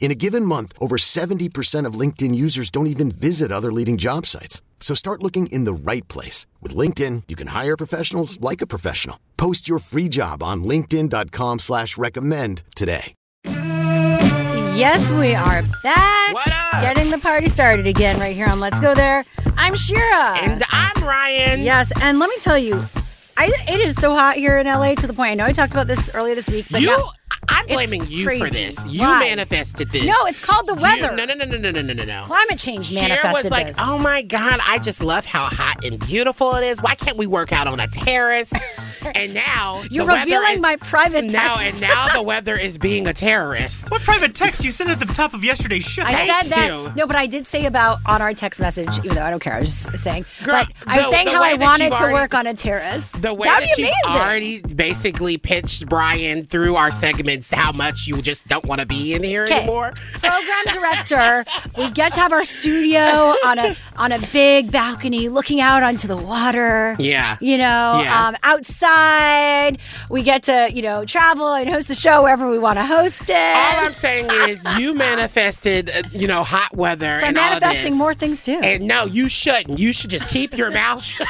In a given month, over 70% of LinkedIn users don't even visit other leading job sites. So start looking in the right place. With LinkedIn, you can hire professionals like a professional. Post your free job on linkedin.com slash recommend today. Yes, we are back. What up? Getting the party started again right here on Let's Go There. I'm Shira. And I'm Ryan. yes, and let me tell you, I, it is so hot here in LA to the point. I know I talked about this earlier this week, but You, now- I'm It's blaming you for this. You Why? manifested this. No, it's called the weather. no, no, no, no, no, no, no, no, no. climate change Cher manifested was like, this. "Oh my god, I just love how hot and beautiful it is. Why can't we work out on a terrace?" and now You're revealing is- my private now, and now the weather is being a terrorist. What private text you sent at the top of yesterday's show? I Thank said that. you. No, but I did say about on our text message, even though I don't care. I was just saying. Girl, but I was the- saying how way I that wanted to already- work on a terrace. The way That'd that be you've amazing. already basically pitched Brian through our how much you just don't want to be in here Okay. anymore. program director. We get to have our studio on a on a big balcony, looking out onto the water. Yeah. you know, Yeah. um, outside. We get to you know travel and host the show wherever we want to host it. All I'm saying is you manifested, uh, you know, hot weather. So I'm manifesting more things, too. And no, you shouldn't. You should just keep your mouth shut.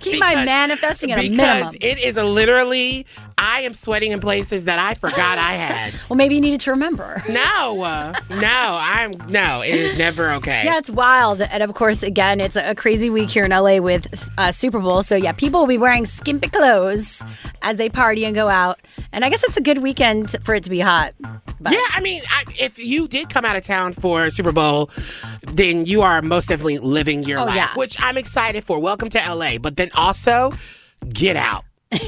Keep my manifesting at a minimum. because it is a literally, I am sweating in places that I forgot I had. well, maybe you needed to remember. No, uh, no, I'm no. It is never okay. Yeah, it's wild. And of course, again, it's a crazy week here in LA with uh, Super Bowl. So, yeah, people will be wearing skimpy clothes as they party and go out. And I guess it's a good weekend for it to be hot. But Yeah, I mean, I, if you did come out of town for Super Bowl, then you are most definitely living your Oh, life, yeah. which I'm excited for. Welcome to LA, but then also get out.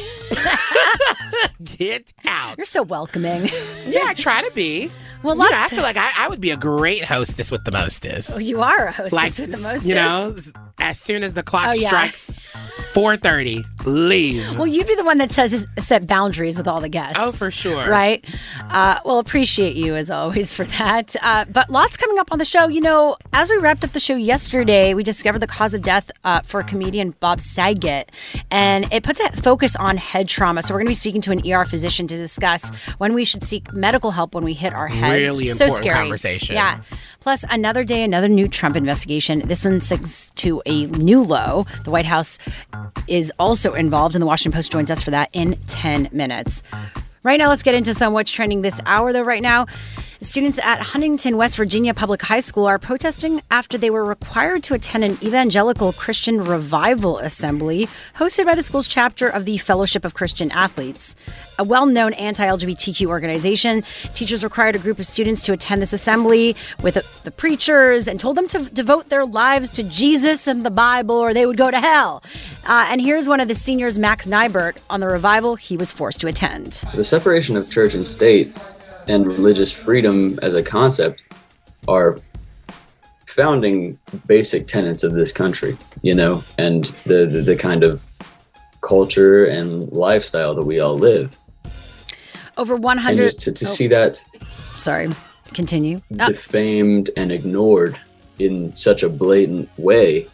get out. You're so welcoming. Yeah, I try to be. Well, You know, I feel like I, I would be a great hostess with the mostest. Oh, you are a hostess like with the most. you know, as soon as the clock Oh, yeah. strikes 4:30, leave. Well, you'd be the one that says set boundaries with all the guests. Oh, for sure. Right? Uh, well, appreciate you as always for that. Uh, but lots coming up on the show. You know, as we wrapped up the show yesterday, we discovered the cause of death uh, for comedian Bob Saget. And it puts a focus on head trauma. So we're going to be speaking to an ER physician to discuss when we should seek medical help when we hit our heads. Really so important scary. conversation. Yeah. Plus, another day, another new Trump investigation. This one sinks to a new low. The White House is also involved, and the Washington Post joins us for that in 10 minutes. Right now, let's get into some what's trending this hour, though. Right now, students at Huntington, West Virginia Public High School are protesting after they were required to attend an evangelical Christian revival assembly hosted by the school's chapter of the Fellowship of Christian Athletes. A well known anti LGBTQ organization, teachers required a group of students to attend this assembly with the preachers and told them to devote their lives to Jesus and the Bible or they would go to hell. Uh, and here's one of the seniors, Max Nibert, on the revival he was forced to attend. The separation of church and state and religious freedom as a concept are founding basic tenets of this country, you know, and the, the, the kind of culture and lifestyle that we all live. Over And 100. just to, to oh, see that Sorry, continue. Uh, defamed and ignored in such a blatant way,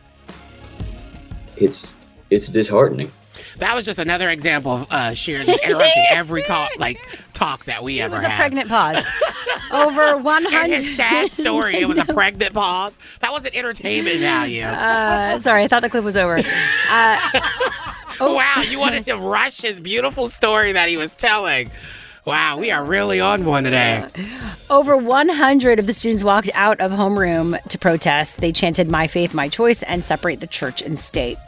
it's it's disheartening. That was just another example of uh, Sharon just interrupting every call, like talk that we it ever It was a had. pregnant pause. Over 100. sad story. It was a pregnant pause. That wasn't entertainment value. Uh, sorry, I thought the clip was over. Uh, oh. wow, you wanted to rush his beautiful story that he was telling. Wow, we are really on one today. Over 100 of the students walked out of homeroom to protest. They chanted "My faith, my choice" and separate the church and state.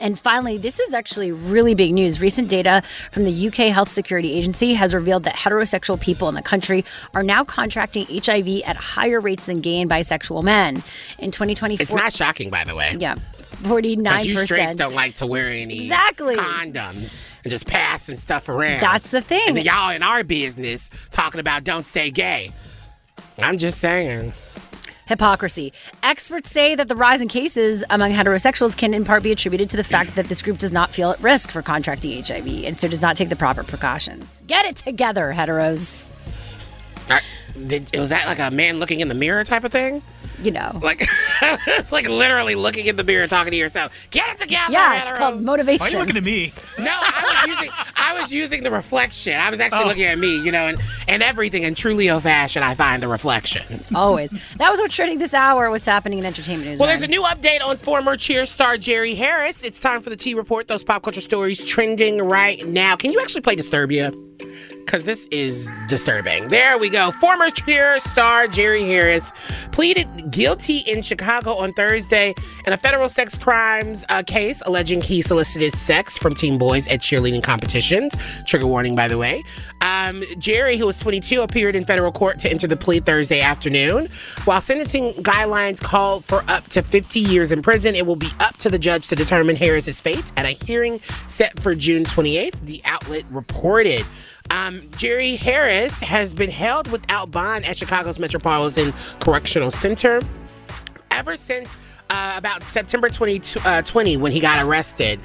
And finally, this is actually really big news. Recent data from the UK Health Security Agency has revealed that heterosexual people in the country are now contracting HIV at higher rates than gay and bisexual men. In 2024, It's not shocking, by the way. yeah, 49 Because you straights don't like to wear any Exactly. condoms and just passing stuff around. That's the thing. And y'all in our business talking about don't say gay. I'm just saying. Hypocrisy. Experts say that the rise in cases among heterosexuals can in part be attributed to the fact that this group does not feel at risk for contracting HIV and so does not take the proper precautions. Get it together, heteros. I, did, was that like a man looking in the mirror type of thing? You know. Like it's like literally looking in the mirror, talking to yourself. Get it together. yeah, it's called motivation. Why are you looking at me? No, I was using I was using the reflection. I was actually Oh. looking at me, you know, and, and everything in Trulio fashion. I find the reflection. Always. That was what's trending this hour. What's happening in entertainment news? Well, there's a new update on former Cheer star Jerry Harris. It's time for the T Report. Those pop culture stories trending right now. Can you actually play Disturbia? Because this is disturbing. There we go. Former Cheer star Jerry Harris pleaded guilty in Chicago on Thursday in a federal sex crimes uh, case alleging he solicited sex from teen boys at cheerleading competitions. Trigger warning, by the way. Um, Jerry, who was 22, appeared in federal court to enter the plea Thursday afternoon. While sentencing guidelines called for up to 50 years in prison, it will be up to the judge to determine Harris's fate at a hearing set for June 28th, the outlet reported. Um, Jerry Harris has been held without bond at Chicago's Metropolitan Correctional Center ever since uh, about September 2020 when he got arrested.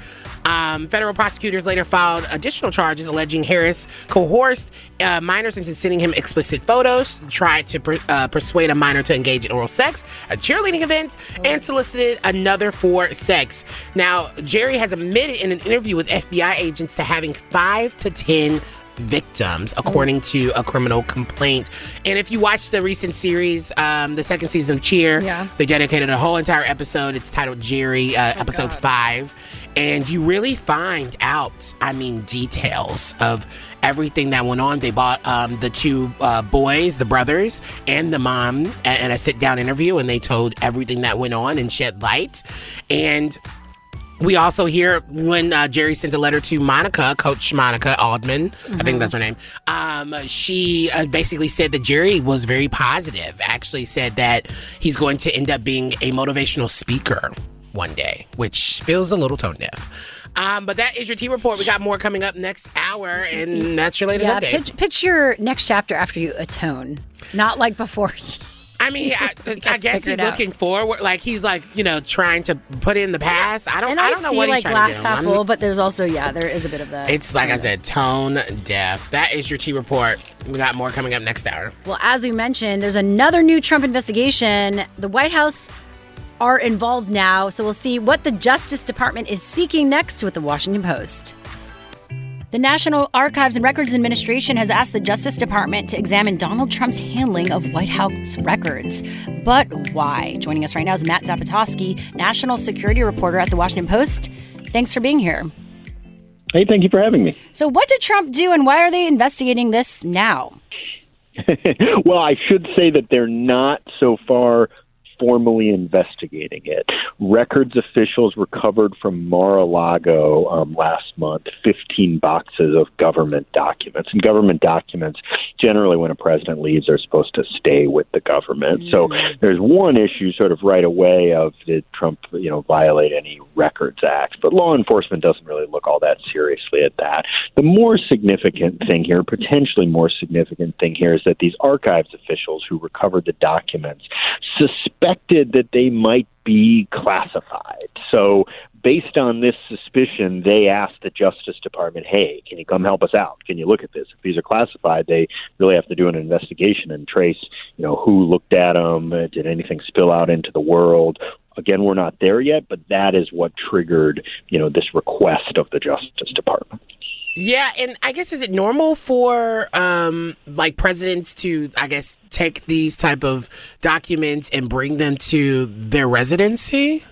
Um, federal prosecutors later filed additional charges alleging Harris coerced uh, minors into sending him explicit photos, tried to per- uh, persuade a minor to engage in oral sex at cheerleading events, and solicited another for sex. Now, Jerry has admitted in an interview with FBI agents to having five to 10 victims, according to a criminal complaint. And if you watch the recent series, um, the second season of Cheer, Yeah. they dedicated a whole entire episode. It's titled Jerry, uh, episode five. And you really find out, I mean, details of everything that went on. They bought um, the two uh, boys, the brothers, and the mom at a sit down interview, and they told everything that went on and shed light. And we also hear when uh, Jerry sent a letter to Monica, Coach Monica Aldama, I think that's her name. Um, she uh, basically said that Jerry was very positive. Actually, said that he's going to end up being a motivational speaker one day, which feels a little tone deaf. Um, but that is your T report. We got more coming up next hour, and that's your latest Yeah, update. pitch, pitch your next chapter after you atone, not like before. I mean, I, I guess he's out. looking forward. Like he's like you know trying to put in the past. I don't. and I I, don't know see what he's like trying glass to do. half full, but there's also yeah, there is a bit of that. It's like I said, tone deaf. That is your T report. We got more coming up next hour. Well, as we mentioned, there's another new Trump investigation. The White House are involved now, so we'll see what the Justice Department is seeking next with the Washington Post. The National Archives and Records Administration has asked the Justice Department to examine Donald Trump's handling of White House records. But why? Joining us right now is Matt Zapotosky, national security reporter at the Washington Post. Thanks for being here. Hey, thank you for having me. So, what did Trump do, and why are they investigating this now? well, I should say that they're not so far formally investigating it. Records officials recovered from Mar-a-Lago um, last month 15 boxes of government documents. And government documents, generally, when a president leaves, are supposed to stay with the government. So there's one issue, sort of right away, of did Trump, you know, violate any Records Act? But law enforcement doesn't really look all that seriously at that. The more significant thing here, potentially more significant thing here, is that these archives officials who recovered the documents suspected that they might be classified. So, based on this suspicion, they asked the Justice Department, hey, can you come help us out? Can you look at this? If these are classified, they really have to do an investigation and trace, you know, who looked at them, uh, did anything spill out into the world. Again, we're not there yet, but that is what triggered, you know, this request of the Justice Department. Yeah, and I guess is it normal for um like presidents to I guess take these type of documents and bring them to their residency?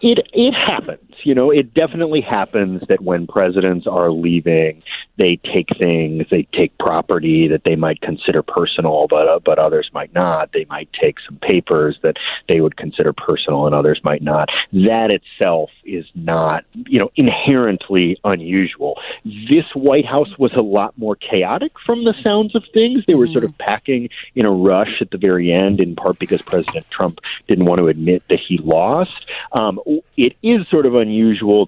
It it happens. You know, it definitely happens that when presidents are leaving, they take things, they take property that they might consider personal, but uh, but others might not. They might take some papers that they would consider personal, and others might not. That itself is not, you know, inherently unusual. This White House was a lot more chaotic from the sounds of things. They were sort of packing in a rush at the very end, in part because President Trump didn't want to admit that he lost. Um, it is sort of unusual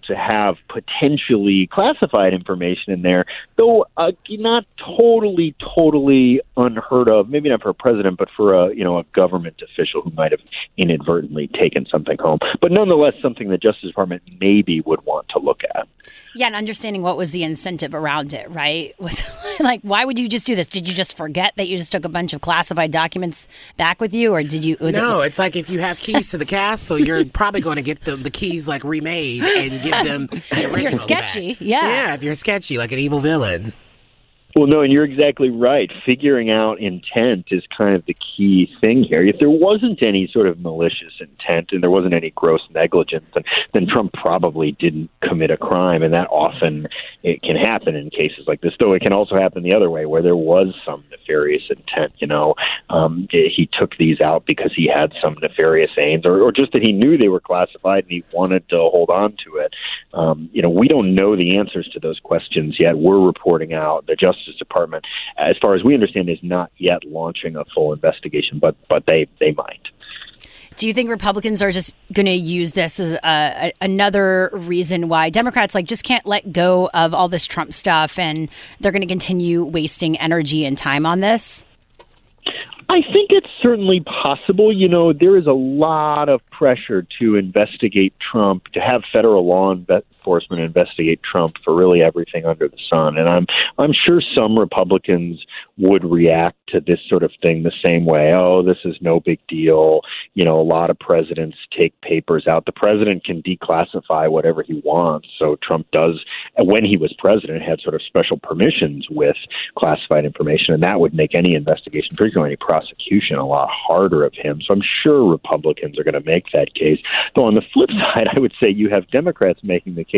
to have potentially classified information in there, though uh, not totally, totally unheard of. Maybe not for a president, but for a you know a government official who might have inadvertently taken something home. But nonetheless, something the Justice Department maybe would want to look at. Yeah, and understanding what was the incentive around it, right? Was like, why would you just do this? Did you just forget that you just took a bunch of classified documents back with you, or did you? Was no, it, it's like if you have keys to the castle, you're probably going to get the, the keys like remade and give them. The you're sketchy. back. Yeah. Yeah, if you're sketchy, like an evil villain. Well, no, and you're exactly right. Figuring out intent is kind of the key thing here. If there wasn't any sort of malicious intent and there wasn't any gross negligence, then, then Trump probably didn't commit a crime. And that often it can happen in cases like this. Though it can also happen the other way, where there was some nefarious intent. You know, um, he took these out because he had some nefarious aims, or, or just that he knew they were classified and he wanted to hold on to it. Um, you know, we don't know the answers to those questions yet. We're reporting out the Justice Department, as far as we understand, is not yet launching a full investigation, but but they they might. Do you think Republicans are just going to use this as another reason why Democrats like just can't let go of all this Trump stuff, and they're going to continue wasting energy and time on this? I think it's certainly possible. You know, there is a lot of pressure to investigate Trump, to have federal law enforcement investigate Trump for really everything under the sun. And I'm I'm sure some Republicans would react to this sort of thing the same way. Oh, this is no big deal. You know, a lot of presidents take papers out. The president can declassify whatever he wants. So Trump does when he was president had sort of special permissions with classified information and that would make any investigation, particularly any prosecution, a lot harder of him. So I'm sure Republicans are going to make that case. Though on the flip side, I would say you have Democrats making the case,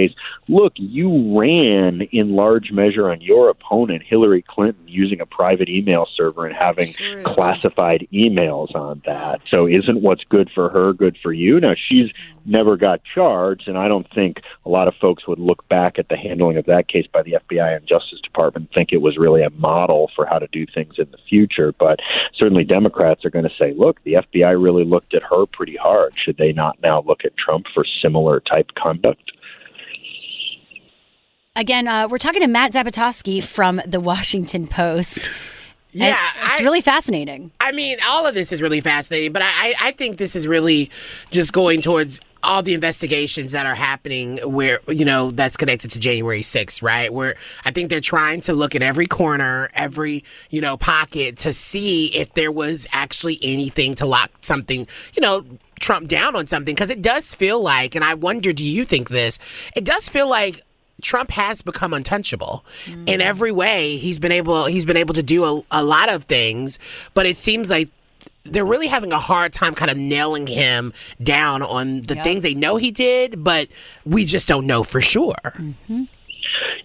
look, you ran in large measure on your opponent, Hillary Clinton, using a private email server and having True. classified emails on that. So isn't what's good for her good for you? Now she's never got charged, and I don't think a lot of folks would look back at the handling of that case by the FBI and Justice Department and think it was really a model for how to do things in the future. But certainly Democrats are going to say, look, the FBI really looked at her pretty hard. Should they not now look at Trump for similar type conduct? Again, uh, we're talking to Matt Zapotosky from the Washington Post. And Yeah, it's I- really fascinating. I mean, all of this is really fascinating, but I, I think this is really just going towards all the investigations that are happening where, you know, that's connected to January 6th, right? Where I think they're trying to look at every corner, every, you know, pocket to see if there was actually anything to lock something, you know, Trump down on something. Cause it does feel like, and I wonder, do you think this? It does feel like Trump has become untouchable in mm. every way. He's been able he's been able to do a, a lot of things, but it seems like they're really having a hard time kind of nailing him down on the Yep. things they know he did, but we just don't know for sure. Mm-hmm.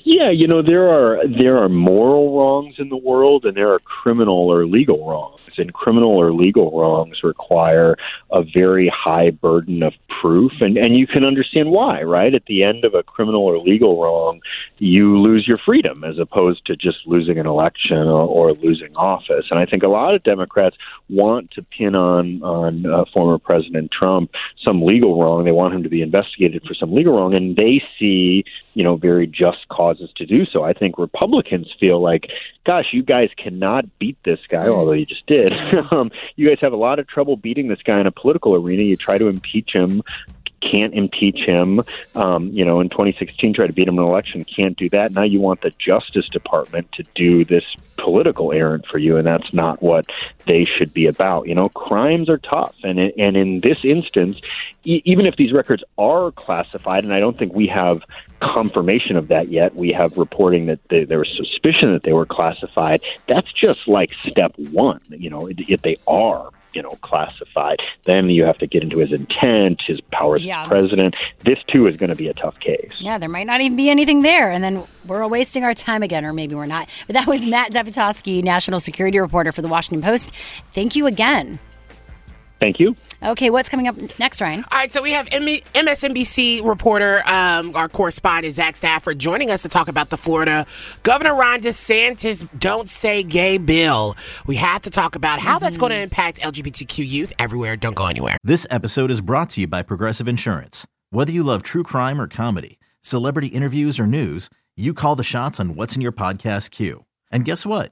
Yeah, you know there are there are moral wrongs in the world, and there are criminal or legal wrongs. And criminal or legal wrongs require a very high burden of proof, and and you can understand why, right? At the end of a criminal or legal wrong, you lose your freedom as opposed to just losing an election or, or losing office. And I think a lot of Democrats want to pin on on uh, former President Trump some legal wrong. They want him to be investigated for some legal wrong, and they see you know very just causes to do so. I think Republicans feel like, gosh, you guys cannot beat this guy, although you just did. um, you guys have a lot of trouble beating this guy in a political arena. You try to impeach him can't impeach him. Um, you know, in 2016, try to beat him in an election, can't do that. Now you want the Justice Department to do this political errand for you, and that's not what they should be about. You know, crimes are tough, and and in this instance, e- even if these records are classified, and I don't think we have confirmation of that yet. We have reporting that they, there was suspicion that they were classified. That's just like step one. You know, if they are you know, classified. Then you have to get into his intent, his powers Yeah. as president. This too is going to be a tough case. Yeah, there might not even be anything there. And then we're wasting our time again, or maybe we're not. But that was Matt Zapotosky, national security reporter for the Washington Post. Thank you again. Thank you. Okay, what's coming up next, Ryan? All right, so we have M- MSNBC reporter, um, our correspondent Zach Stafford, joining us to talk about the Florida Governor Ron DeSantis "Don't Say Gay" bill. We have to talk about how that's going to impact LGBTQ youth everywhere. Don't go anywhere. This episode is brought to you by Progressive Insurance. Whether you love true crime or comedy, celebrity interviews or news, you call the shots on what's in your podcast queue. And guess what?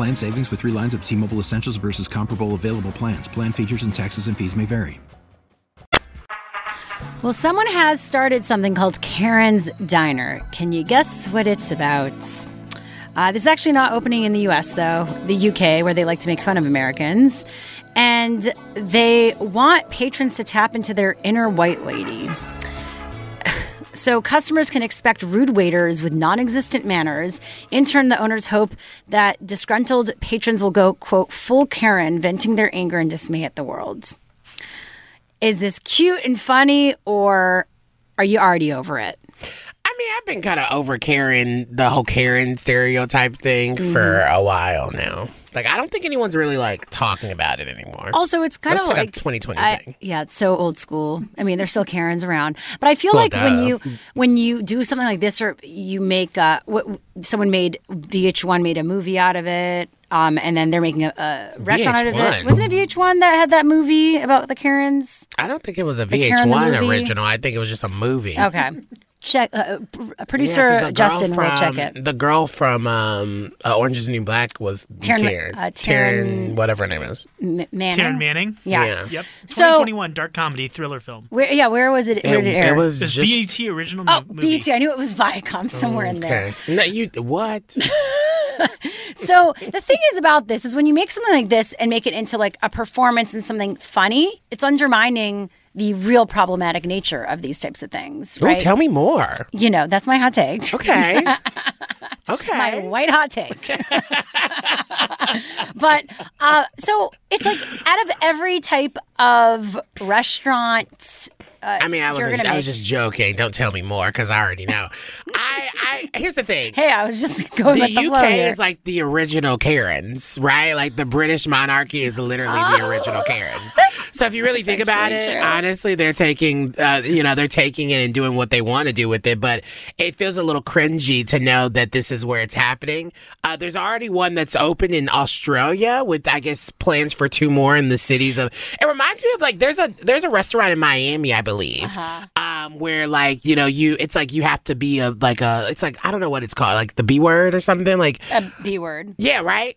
Plan savings with three lines of T Mobile Essentials versus comparable available plans. Plan features and taxes and fees may vary. Well, someone has started something called Karen's Diner. Can you guess what it's about? Uh, this is actually not opening in the US, though, the UK, where they like to make fun of Americans. And they want patrons to tap into their inner white lady. So customers can expect rude waiters with non-existent manners. In turn, the owners hope that disgruntled patrons will go, quote, full Karen, venting their anger and dismay at the world. Is this cute and funny, or are you already over it? I mean, I've been kind of over Karen, the whole Karen stereotype thing for a while now. Like, I don't think anyone's really like talking about it anymore. Also, it's kind of like a like 2020 I- thing. Yeah, it's so old school. I mean, there's still Karens around, but I feel Well, like when you when you do something like this, or you make uh, what someone made VH1 made a movie out of it, um, and then they're making a, a restaurant out of it. Wasn't it VH1 that had that movie about the Karens? I don't think it was a The Karen the VH1 original. I think it was just a movie. Okay, check. Uh, pr- Yeah, producer 'cause the girl Justin will check it. The girl from um, uh, Orange is the New Black was Taryn- Karen. uh, Taryn, Taryn- whatever her name is. M- Manning. Taryn Manning. Yeah. Yeah. Yep. So- 2021 dark comedy thriller film. Where? Yeah. Where was it? Where It, did it air? it was This just BET original Oh, mo- movie. BT. I knew it was Viacom somewhere in there. okay. No, you what? So the thing is about this is when you make something like this and make it into like a performance and something funny, it's undermining the real problematic nature of these types of things, Ooh, right? tell me more. you know, that's my hot take. Okay. okay. My white hot take. but uh, so it's like out of every type of restaurant. Uh, I mean, I was just, I was just joking. Don't tell me more because I already know. I, I here's the thing. Hey, I was just going the the UK is like the original Karens, right? Like the British monarchy is literally the original Karens. So if you really think about it, true. honestly, they're taking, uh, you know, they're taking it and doing what they want to do with it. But it feels a little cringy to know that this is where it's happening. Uh, there's already one that's open in Australia with, I guess, plans for two more in the cities of. It reminds me of like there's a there's a restaurant in Miami, I believe, Uh-huh. um, where like you know you it's like you have to be a like a it's like I don't know what it's called like the B word or something like a B word. yeah right.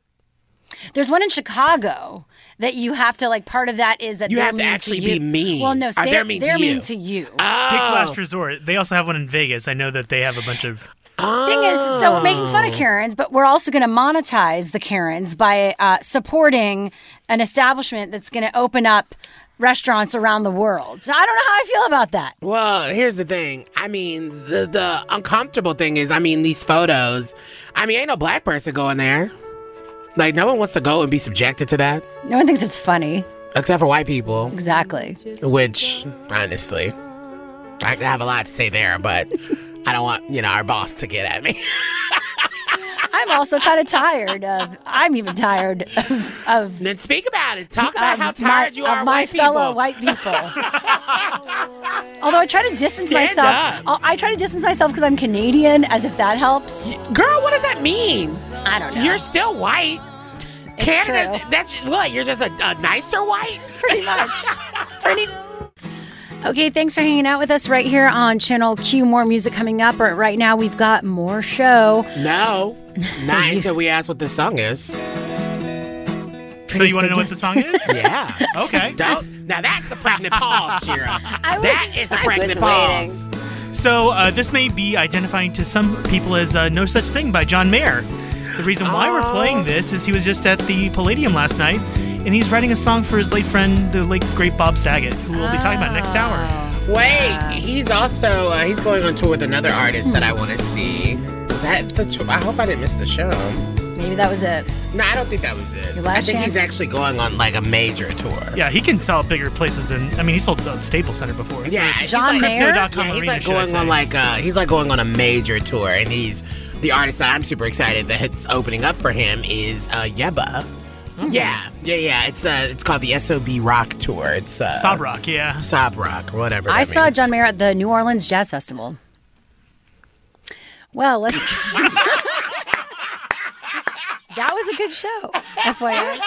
There's one in Chicago that you have to like. Part of that is that You they're have to mean actually you. be mean. Well, no, Or they're, they're mean to they're you. mean to you. Dick's Oh. Last Resort. They also have one in Vegas. I know that they have a bunch of. Thing is, so we're making Oh. fun of Karens, but we're also going to monetize the Karens by uh, supporting an establishment that's going to open up restaurants around the world. So I don't know how I feel about that. Well, here's the thing. I mean, the the uncomfortable thing is, I mean, these photos. I mean, ain't no black person going there. Like no one wants to go and be subjected to that, No one thinks it's funny. except for white people. Exactly. Which, honestly, I have a lot to say there, but I don't want you know our boss to get at me. I'm also kind of tired of. I'm even tired of. of then speak about it. Talk about how my- tired you are, of my white fellow people. white people. Although I try to distance Stand myself, up. I I try to distance myself because I'm Canadian, as if that helps. Girl, what does that mean? I don't know. You're still white. It's Canada, true. that's what? You're just a, a nicer white? Pretty much. Pretty. Okay, thanks for hanging out with us right here on Channel Q. More music coming up. But right now, we've got more show. No, not until we ask what the song is. So you want to know what the song is? Yeah. Okay. Don't. Now that's a pregnant pause, Shira. I was- that is a I pregnant was pause. So uh, this may be identifying to some people as uh, "No Such Thing" by John Mayer. The reason why we're playing this is he was just at the Palladium last night, and he's writing a song for his late friend, the late great Bob Saget, who we'll be talking about next hour. Wait, he's also uh, he's going on tour with another artist that I want to see. Was that the? Tour? I hope I didn't miss the show. Maybe that was it. No, I don't think that was it. Your last I think he's actually going on like a major tour. Yeah, he can sell bigger places than I mean, he sold the Staples Center before. Yeah, he's John like, Mayer? Yeah, he's arena, like going on like uh he's like going on a major tour, and he's the artist that I'm super excited that's opening up for him is uh Yebba. Hmm. Yeah, yeah, yeah. It's uh it's called the SOB Rock Tour. It's uh Sob Rock, yeah. Sob Rock, whatever. I that saw means. John Mayer at the New Orleans Jazz Festival. Well, let's. that was a good show, FYI.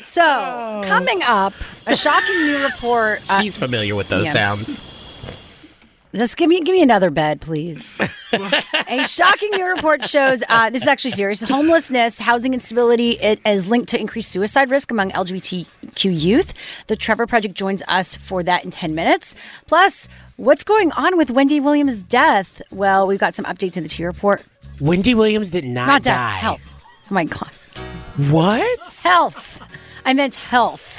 So, coming up, a shocking new report. uh, She's familiar with those yeah. sounds. Just give me give me another bed, please. a shocking new report shows uh, this is actually serious. Homelessness, housing instability, it is linked to increased suicide risk among LGBTQ youth. The Trevor Project joins us for that in ten minutes. Plus, what's going on with Wendy Williams' death? Well, we've got some updates in the T report. Wendy Williams did not, Not die. death, health. Oh my god, What? health. I meant health.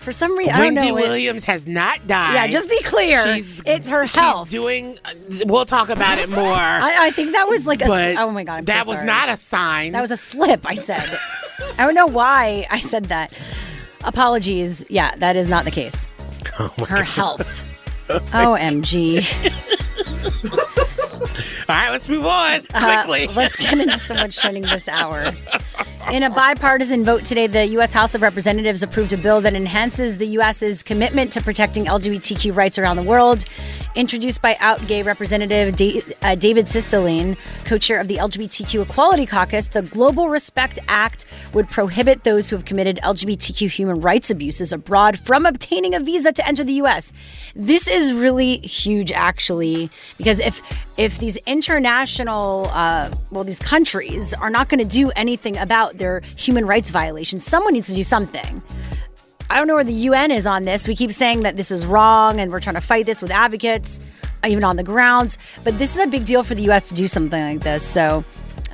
For some reason, I don't Wendy know. it- Williams has not died. Yeah, just be clear. She's, it's her she's health. doing. We'll talk about it more. I, I think that was like a. oh my god, I'm so that was sorry. not a sign. That was a slip, I said. I don't know why I said that. Apologies. Yeah, that is not the case. Oh Her health. OMG. All right, let's move on Uh, quickly. let's get into so much trending this hour. In a bipartisan vote today, the U.S. House of Representatives approved a bill that enhances the U.S.'s commitment to protecting LGBTQ rights around the world. Introduced by out gay Representative Da- uh, David Cicilline, co chair of the LGBTQ Equality Caucus, the Global Respect Act would prohibit those who have committed LGBTQ human rights abuses abroad from obtaining a visa to enter the U.S. This is really huge, actually, because if if these international, uh, well, these countries are not going to do anything about their human rights violations, someone needs to do something. I don't know where the UN is on this. We keep saying that this is wrong and we're trying to fight this with advocates, even on the grounds. But this is a big deal for the US to do something like this. So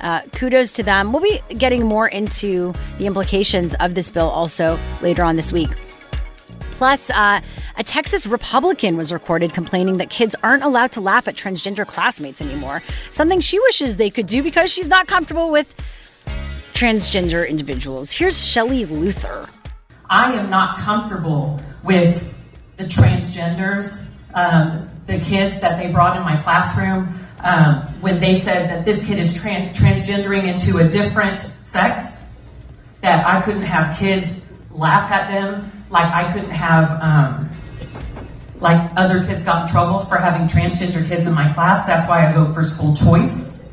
uh, kudos to them. We'll be getting more into the implications of this bill also later on this week. Plus, uh, a Texas Republican was recorded complaining that kids aren't allowed to laugh at transgender classmates anymore, something she wishes they could do because she's not comfortable with transgender individuals. Here's Shelley Luther. I am not comfortable with the transgenders, um, the kids that they brought in my classroom. Um, when they said that this kid is tran- transgendering into a different sex, that I couldn't have kids laugh at them like I couldn't have, um, like other kids got in trouble for having transgender kids in my class. That's why I vote for school choice.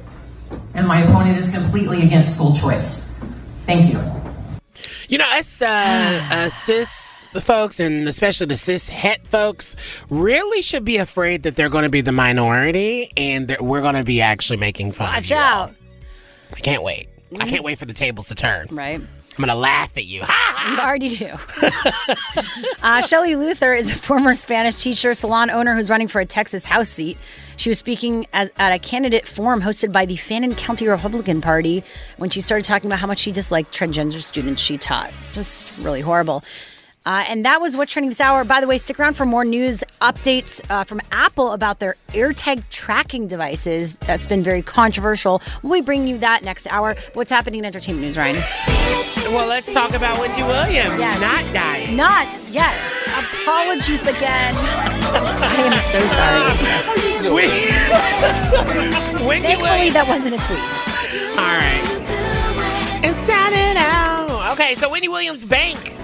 And my opponent is completely against school choice. Thank you. You know, us uh, uh, cis folks, and especially the cis het folks, really should be afraid that they're going to be the minority, and that we're going to be actually making fun Watch of you. all. out. I can't wait. I can't wait for the tables to turn. Right. I'm going to laugh at you. You already do. uh, Shelley Luther is a former Spanish teacher, salon owner who's running for a Texas House seat. She was speaking as, at a candidate forum hosted by the Fannin County Republican Party when she started talking about how much she disliked transgender students she taught. Just really horrible. Uh, and that was what's trending this hour. By the way, stick around for more news updates uh, from Apple about their AirTag tracking devices. That's been very controversial. We'll be you that next hour. What's happening in entertainment news, Ryan? Well, let's talk about Wendy Williams Yes. not dying. Not, yes. Apologies again. I am so sorry. Wendy Thankfully, Williams. that wasn't a tweet. All right. And shout it out. Okay, so Wendy Williams Bank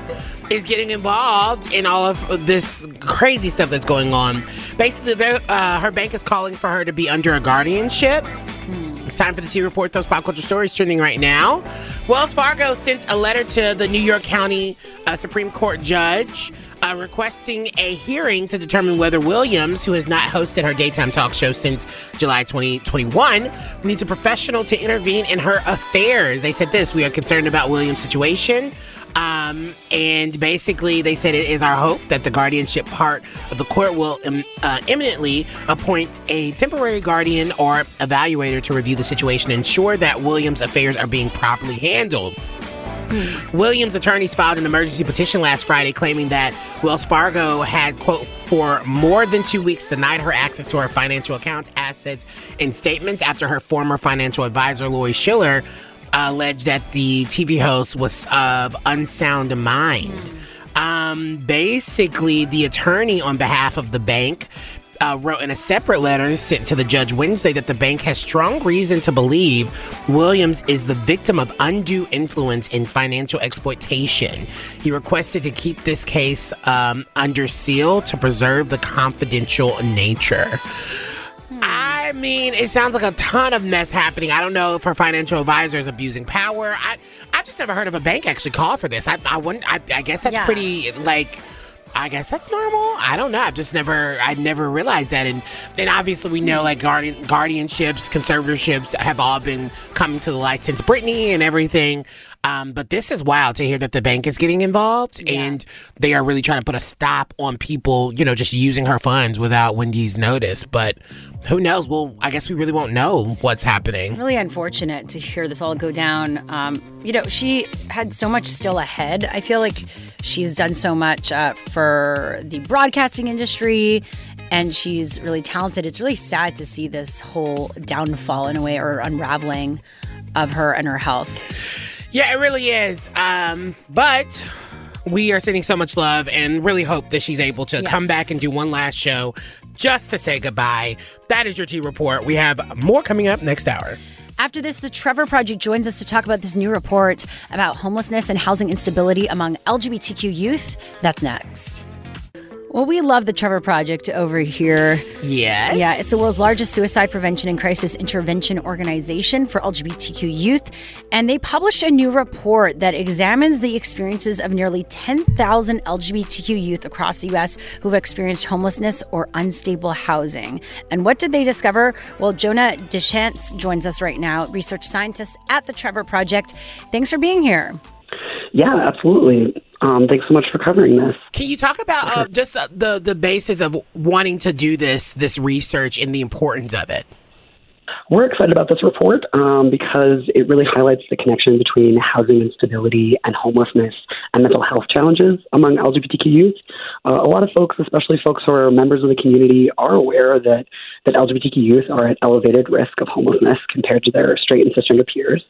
is getting involved in all of this crazy stuff that's going on. Basically, uh, her bank is calling for her to be under a guardianship. It's time for the T Report. Those pop culture stories trending right now. Wells Fargo sent a letter to the New York County uh, Supreme Court judge uh, requesting a hearing to determine whether Williams, who has not hosted her daytime talk show since July 2021, needs a professional to intervene in her affairs. They said this We are concerned about Williams' situation. Um, and basically, they said it is our hope that the guardianship part of the court will um, uh, imminently appoint a temporary guardian or evaluator to review the situation and ensure that Williams' affairs are being properly handled. Williams' attorneys filed an emergency petition last Friday claiming that Wells Fargo had, quote, for more than two weeks denied her access to her financial accounts, assets, and statements after her former financial advisor, Lori Schiller, alleged that the TV host was of unsound mind. Um, basically, the attorney on behalf of the bank uh, wrote in a separate letter sent to the judge Wednesday that the bank has strong reason to believe Williams is the victim of undue influence and financial exploitation. He requested to keep this case um, under seal to preserve the confidential nature. I mean, it sounds like a ton of mess happening. I don't know if her financial advisor is abusing power. I, I've just never heard of a bank actually call for this. I, I wouldn't. I, I guess that's Yeah. pretty like. I guess that's normal. I don't know. I've just never, I never realized that. And then obviously we know like guardian guardianships, conservatorships have all been coming to the light since Britney and everything. Um, but this is wild to hear that the bank is getting involved and they are really trying to put a stop on people, you know, just using her funds without Wendy's notice. But who knows? Well, I guess we really won't know what's happening. Really unfortunate to hear this all go down. Um, you know, she had so much still ahead. I feel like she's done so much uh, for the broadcasting industry and she's really talented. It's really sad to see this whole downfall in a way or unraveling of her and her health. Yeah, it really is. Um, but we are sending so much love and really hope that she's able to Yes. come back and do one last show just to say goodbye. That is your T report. We have more coming up next hour. After this, the Trevor Project joins us to talk about this new report about homelessness and housing instability among LGBTQ youth. That's next. Well, we love the Trevor Project over here. Yes. Yeah, it's the world's largest suicide prevention and crisis intervention organization for LGBTQ youth. And they published a new report that examines the experiences of nearly 10,000 LGBTQ youth across the U.S. who've experienced homelessness or unstable housing. And what did they discover? Well, Jonah DeChants joins us right now, research scientist at the Trevor Project. Thanks for being here. Yeah, absolutely. Um, thanks so much for covering this. Can you talk about uh, just uh, the the basis of wanting to do this this research and the importance of it? We're excited about this report um, because it really highlights the connection between housing instability and homelessness and mental health challenges among LGBTQ youth. Uh, a lot of folks, especially folks who are members of the community, are aware that, that LGBTQ youth are at elevated risk of homelessness compared to their straight and cisgender peers.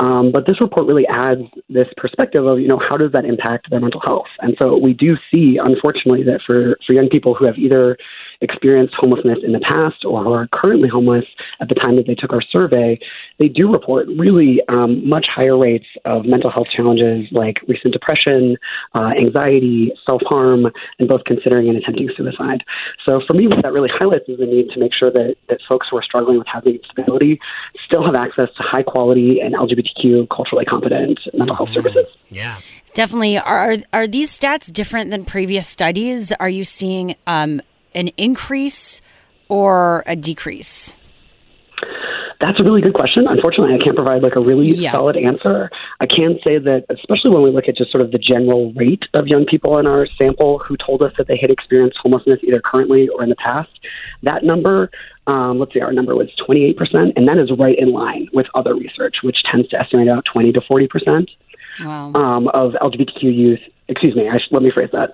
Um, but this report really adds this perspective of, you know, how does that impact their mental health? And so we do see, unfortunately, that for, for young people who have either experienced homelessness in the past or who are currently homeless at the time that they took our survey, they do report really um, much higher rates of mental health challenges like recent depression, uh, anxiety, self harm, and both considering and attempting suicide. So for me, what that really highlights is the need to make sure that, that folks who are struggling with housing instability still have access to high quality and LGBTQ culturally competent mental health services. Yeah. Definitely. Are are these stats different than previous studies? Are you seeing um, an increase or a decrease? That's a really good question. Unfortunately, I can't provide like a really Yeah. solid answer. I can say that, especially when we look at just sort of the general rate of young people in our sample who told us that they had experienced homelessness either currently or in the past, that number, um, let's see, our number was 28%, and that is right in line with other research, which tends to estimate about 20 to 40%. Wow. um, of LGBTQ youth. Excuse me, I let me phrase that.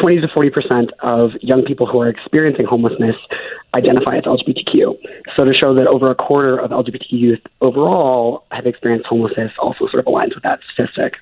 20 to 40 percent of young people who are experiencing homelessness identify as LGBTQ. So to show that over a quarter of LGBTQ youth overall have experienced homelessness also sort of aligns with that statistic.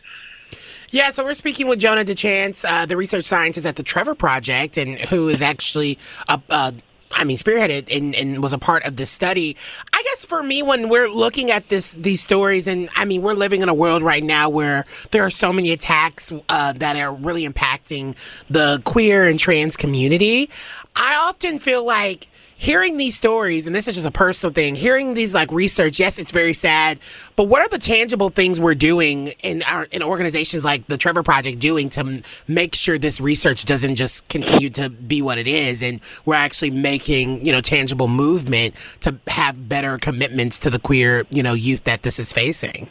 Yeah, so we're speaking with Jonah DeChants, uh, the research scientist at the Trevor Project, and who is actually a. Uh, I mean, spearheaded and, and was a part of this study. I guess for me, when we're looking at this these stories, and I mean, we're living in a world right now where there are so many attacks uh, that are really impacting the queer and trans community. I often feel like hearing these stories, and this is just a personal thing, hearing these like research, yes, it's very sad, but what are the tangible things we're doing in our in organizations like the Trevor Project doing to m- make sure this research doesn't just continue to be what it is, and we're actually making you know tangible movement to have better commitments to the queer you know youth that this is facing.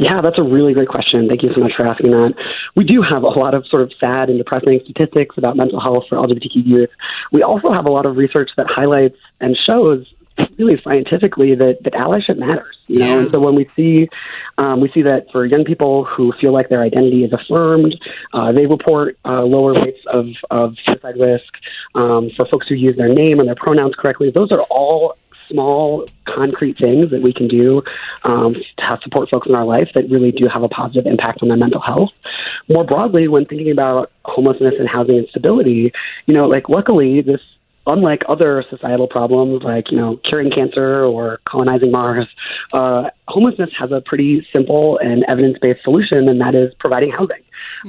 Yeah, that's a really great question. Thank you so much for asking that. We do have a lot of sort of sad and depressing statistics about mental health for LGBTQ youth. We also have a lot of research that highlights and shows really scientifically that, that allyship matters. You know, and so when we see um, we see that for young people who feel like their identity is affirmed, uh, they report uh, lower rates of, of suicide risk. Um, for folks who use their name and their pronouns correctly, those are all small, concrete things that we can do um, to have support folks in our life that really do have a positive impact on their mental health. More broadly, when thinking about homelessness and housing instability, you know, like luckily this unlike other societal problems like you know curing cancer or colonizing Mars, uh, homelessness has a pretty simple and evidence-based solution, and that is providing housing.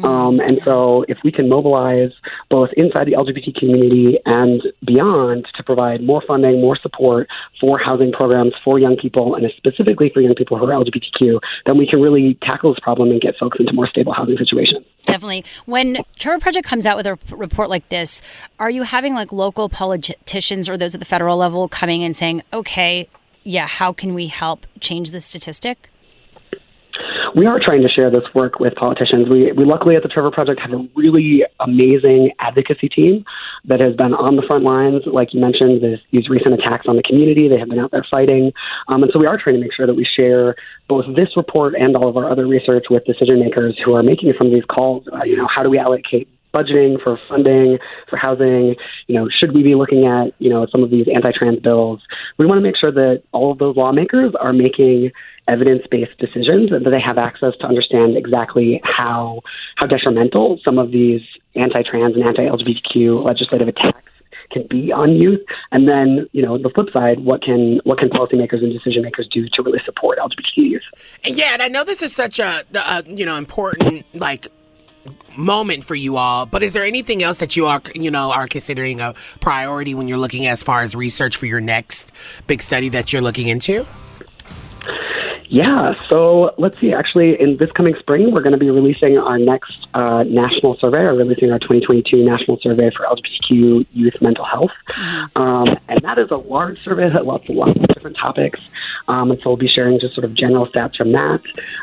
Um, and so, if we can mobilize both inside the LGBT community and beyond to provide more funding, more support for housing programs for young people, and specifically for young people who are LGBTQ, then we can really tackle this problem and get folks into more stable housing situations. Definitely. When Trevor Project comes out with a report like this, are you having like local politicians or those at the federal level coming and saying, okay, yeah, how can we help change this statistic? We are trying to share this work with politicians. We, we luckily at the Trevor Project have a really amazing advocacy team that has been on the front lines. Like you mentioned, these recent attacks on the community. They have been out there fighting. Um, and so we are trying to make sure that we share both this report and all of our other research with decision makers who are making some of these calls. Uh, you know, how do we allocate budgeting for funding for housing you know should we be looking at you know some of these anti-trans bills? We want to make sure that all of those lawmakers are making evidence-based decisions and that they have access to understand exactly how how detrimental some of these anti-trans and anti-lgbtq legislative attacks can be on youth. And then you know the flip side what can what can policymakers and decision makers do to really support lgbtq youth? Yeah, and I know this is such a, a you know important like moment for you all but is there anything else that you are you know are considering a priority when you're looking as far as research for your next big study that you're looking into Yeah, so let's see. Actually, in this coming spring, we're going to be releasing our next uh, national survey, or releasing our 2022 national survey for LGBTQ youth mental health. Um, and that is a large survey that lots of lots of different topics. Um, and so we'll be sharing just sort of general stats from that.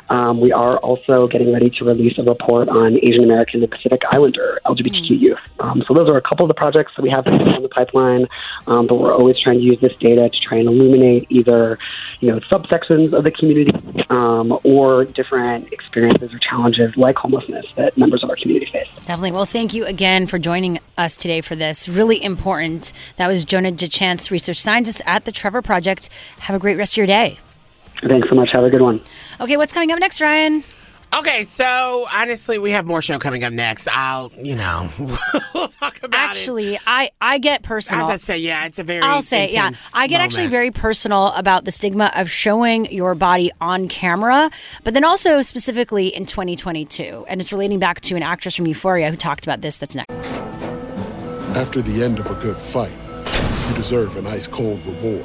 Um, we are also getting ready to release a report on Asian American and Pacific Islander LGBTQ youth. Um, so those are a couple of the projects that we have in the pipeline. Um, but we're always trying to use this data to try and illuminate either, you know, subsections of the community um, or different experiences or challenges like homelessness that members of our community face. Definitely. Well, thank you again for joining us today for this. Really important. That was Jonah DeChants, research scientist at the Trevor Project. Have a great rest of your day. Thanks so much. Have a good one. Okay, what's coming up next, Ryan? Okay, so honestly, we have more show coming up next. I'll, you know, we'll talk about Actually, I I get personal. As I say, yeah, it's a very. I'll say, yeah. I get actually very personal about the stigma of showing your body on camera, but then also specifically in 2022. And it's relating back to an actress from Euphoria who talked about this. That's next. After the end of a good fight, you deserve an ice cold reward.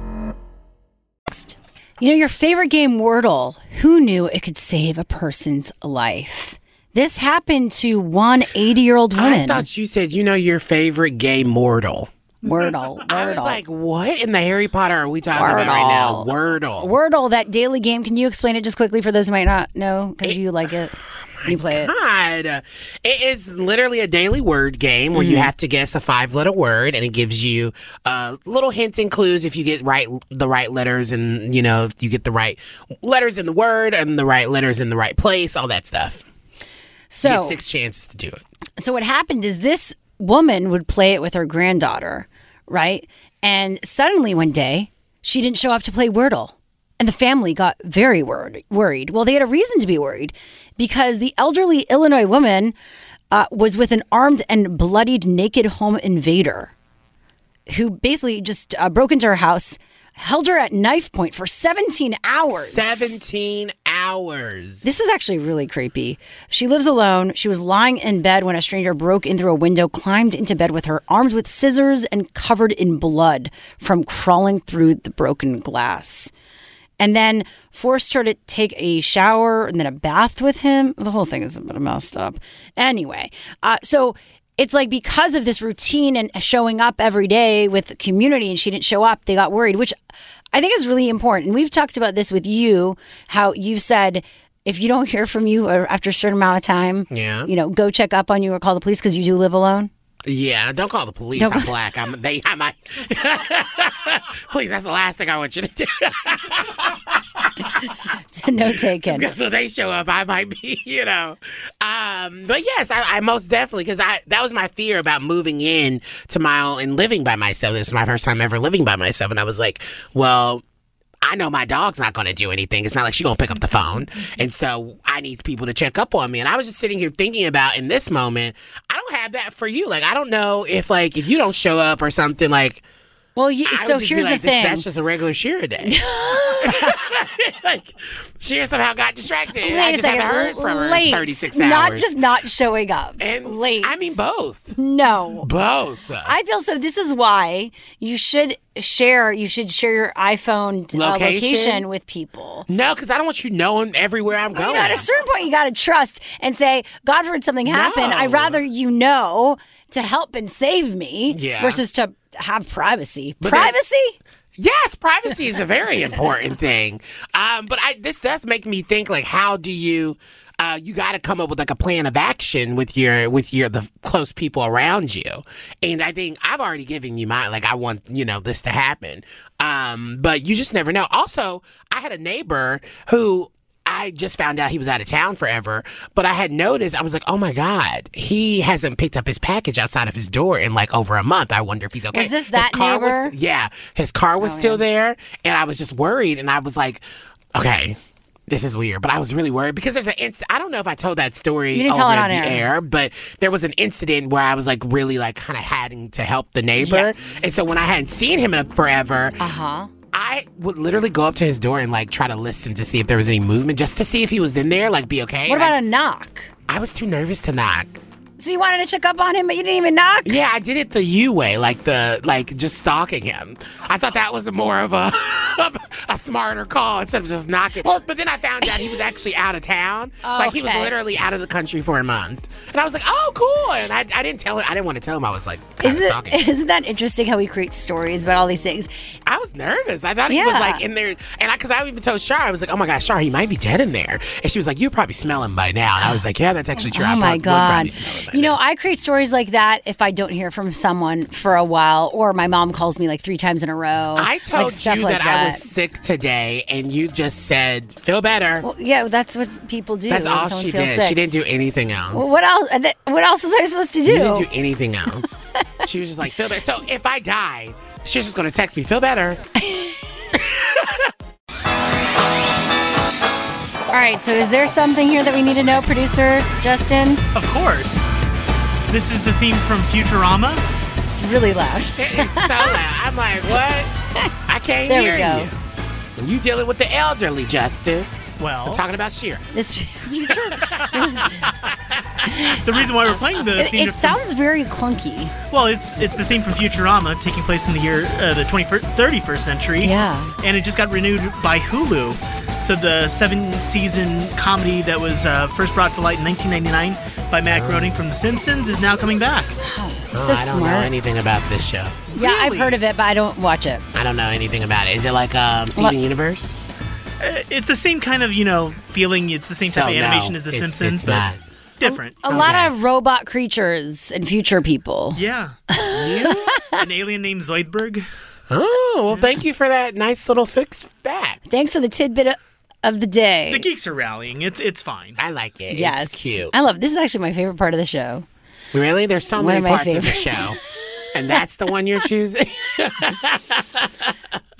You know, your favorite game, Wordle, who knew it could save a person's life? This happened to one 80 year old woman. I thought you said you know your favorite game, Mortal. Wordle, Wordle. I was like, what in the Harry Potter are we talking about right now? Wordle. Wordle, that daily game. Can you explain it just quickly for those who might not know? Because you like it. You play it. It is literally a daily word game where you Mhm. have to guess a five letter word and it gives you uh, little hints and clues if you get right the right letters and you know if you get the right letters in the word and the right letters in the right place, all that stuff. So you get six chances to do it. So what happened is this woman would play it with her granddaughter, right? And suddenly one day, she didn't show up to play Wordle. And the family got very worried. Worried. Well, they had a reason to be worried because the elderly Illinois woman uh, was with an armed and bloodied naked home invader who basically just uh, broke into her house, held her at knife point for 17 hours. 17 hours. This is actually really creepy. She lives alone. She was lying in bed when a stranger broke in through a window, climbed into bed with her, armed with scissors and covered in blood from crawling through the broken glass. And then forced her to take a shower and then a bath with him. The whole thing is a bit of messed up. Anyway, uh, so it's like because of this routine and showing up every day with the community and she didn't show up, they got worried, which I think is really important. And we've talked about this with you, how you've said if you don't hear from you or after a certain amount of time, Yeah. you know, go check up on you or call the police because you do live alone. Yeah, don't call the police. Don't I'm call- black. I'm they. I might. Please, that's the last thing I want you to do. no taken. so they show up, I might be, you know. Um, but yes, I, I most definitely because I that was my fear about moving in to my own and living by myself. This is my first time ever living by myself, and I was like, well. I know my dog's not going to do anything. It's not like she's going to pick up the phone. And so I need people to check up on me. And I was just sitting here thinking about in this moment, I don't have that for you. Like, I don't know if, like, if you don't show up or something, like, Well, you, so would just be here's like, the thing. That's just a regular Shira day. like, Shira somehow got distracted. Wait I a just second. haven't heard from her Late. in 36 hours. Not just not showing up. And late. I mean both. No. Both. I feel so. This is why you should share. You should share your iPhone uh, Location? location with people. No, because I don't want you knowing everywhere I'm going. know, at a certain point, you got to trust and say, God forbid something happen. No. I'd rather you know to help and save me Yeah. versus to have privacy. But privacy? Yes, privacy is a very important thing. Um, but I this does make me think like how do you uh, you got to come up with like a plan of action with your with your the close people around you. And I think I've already given you my like I want, you know, this to happen. Um, but you just never know. Also, I had a neighbor who I just found out he was out of town forever, but I had noticed, I was like, oh my God, he hasn't picked up his package outside of his door in like over a month. I wonder if he's okay. Was this His that car was- neighbor? yeah, his car was Oh, still yeah. there, and I was just worried, and I was like, okay. This is weird, but I was really worried because there's an inc- I don't know if I told that story You didn't tell it on the air. but there was an incident where I was like really like kind of having to help the neighbor, Yes. and so when I hadn't seen him in forever, Uh huh. I would literally go up to his door and like try to listen to see if there was any movement, just to see if he was in there, like be okay. What about I, a knock? I was too nervous to knock. So you wanted to check up on him, but you didn't even knock? Yeah, I did it the U way, like the like just stalking him. I thought that was more of a a smarter call instead of just knocking. Well, but then I found out he was actually out of town. Like he was literally out of the country for a month, and I was like, oh, cool. And I, I didn't tell him. I didn't want to tell him I was like Isn't, stalking. isn't that interesting how we create stories about all these things? I was nervous. I thought he was like in there, and I because I even told Shar, I was like, "Oh my gosh, Shar, he might be dead in there." And she was like, "You probably smell him by now." And I was like, "Yeah, that's actually true. I Oh my would probably god! By You know, I create stories like that if I don't hear from someone for a while, or my mom calls me like three times in a row. I told like stuff you like that, I was sick today, and you just said, "Feel better." Well, yeah, that's what people do. That's all she did. Sick. She didn't do anything else. Well, what else? What else was I supposed to do? You didn't do anything else. she was just like, "Feel better." So if I die, she's just gonna text me, "Feel better." All right. So, is there something here that we need to know, producer Justin? Of course. This is the theme from Futurama. It's really loud. It is so loud. I'm like, what? I can't There we go. you. And you dealing with the elderly, Justin. Well, I'm talking about Sheer. This future. the reason why we're playing the It, theme it sounds very clunky. Well, it's it's the theme from Futurama, taking place in the year uh, the 21st, 31st century. Yeah. and it just got renewed by Hulu. So the seven-season comedy that was uh, first brought to light in 1999 by Matt Groening from The Simpsons is now coming back. He's Oh, so I don't know anything about this show. Yeah, I've heard of it, but I don't watch it. I don't know anything about it. Is it like um, Steven Lo- Universe? Uh, It's the same kind of you know feeling. It's the same So, type of no, animation as The it's- Simpsons, it's but not. different. A lot of robot creatures and future people. Yeah. An alien named Zoidberg. Oh, well, thank you for that nice little fix fact. Thanks for the tidbit of- of the day. The geeks are rallying. It's it's fine. I like it. yes, It's cute. I love. This is actually my favorite part of the show. Really? There's so One many of my parts of the show. And that's the one you're choosing?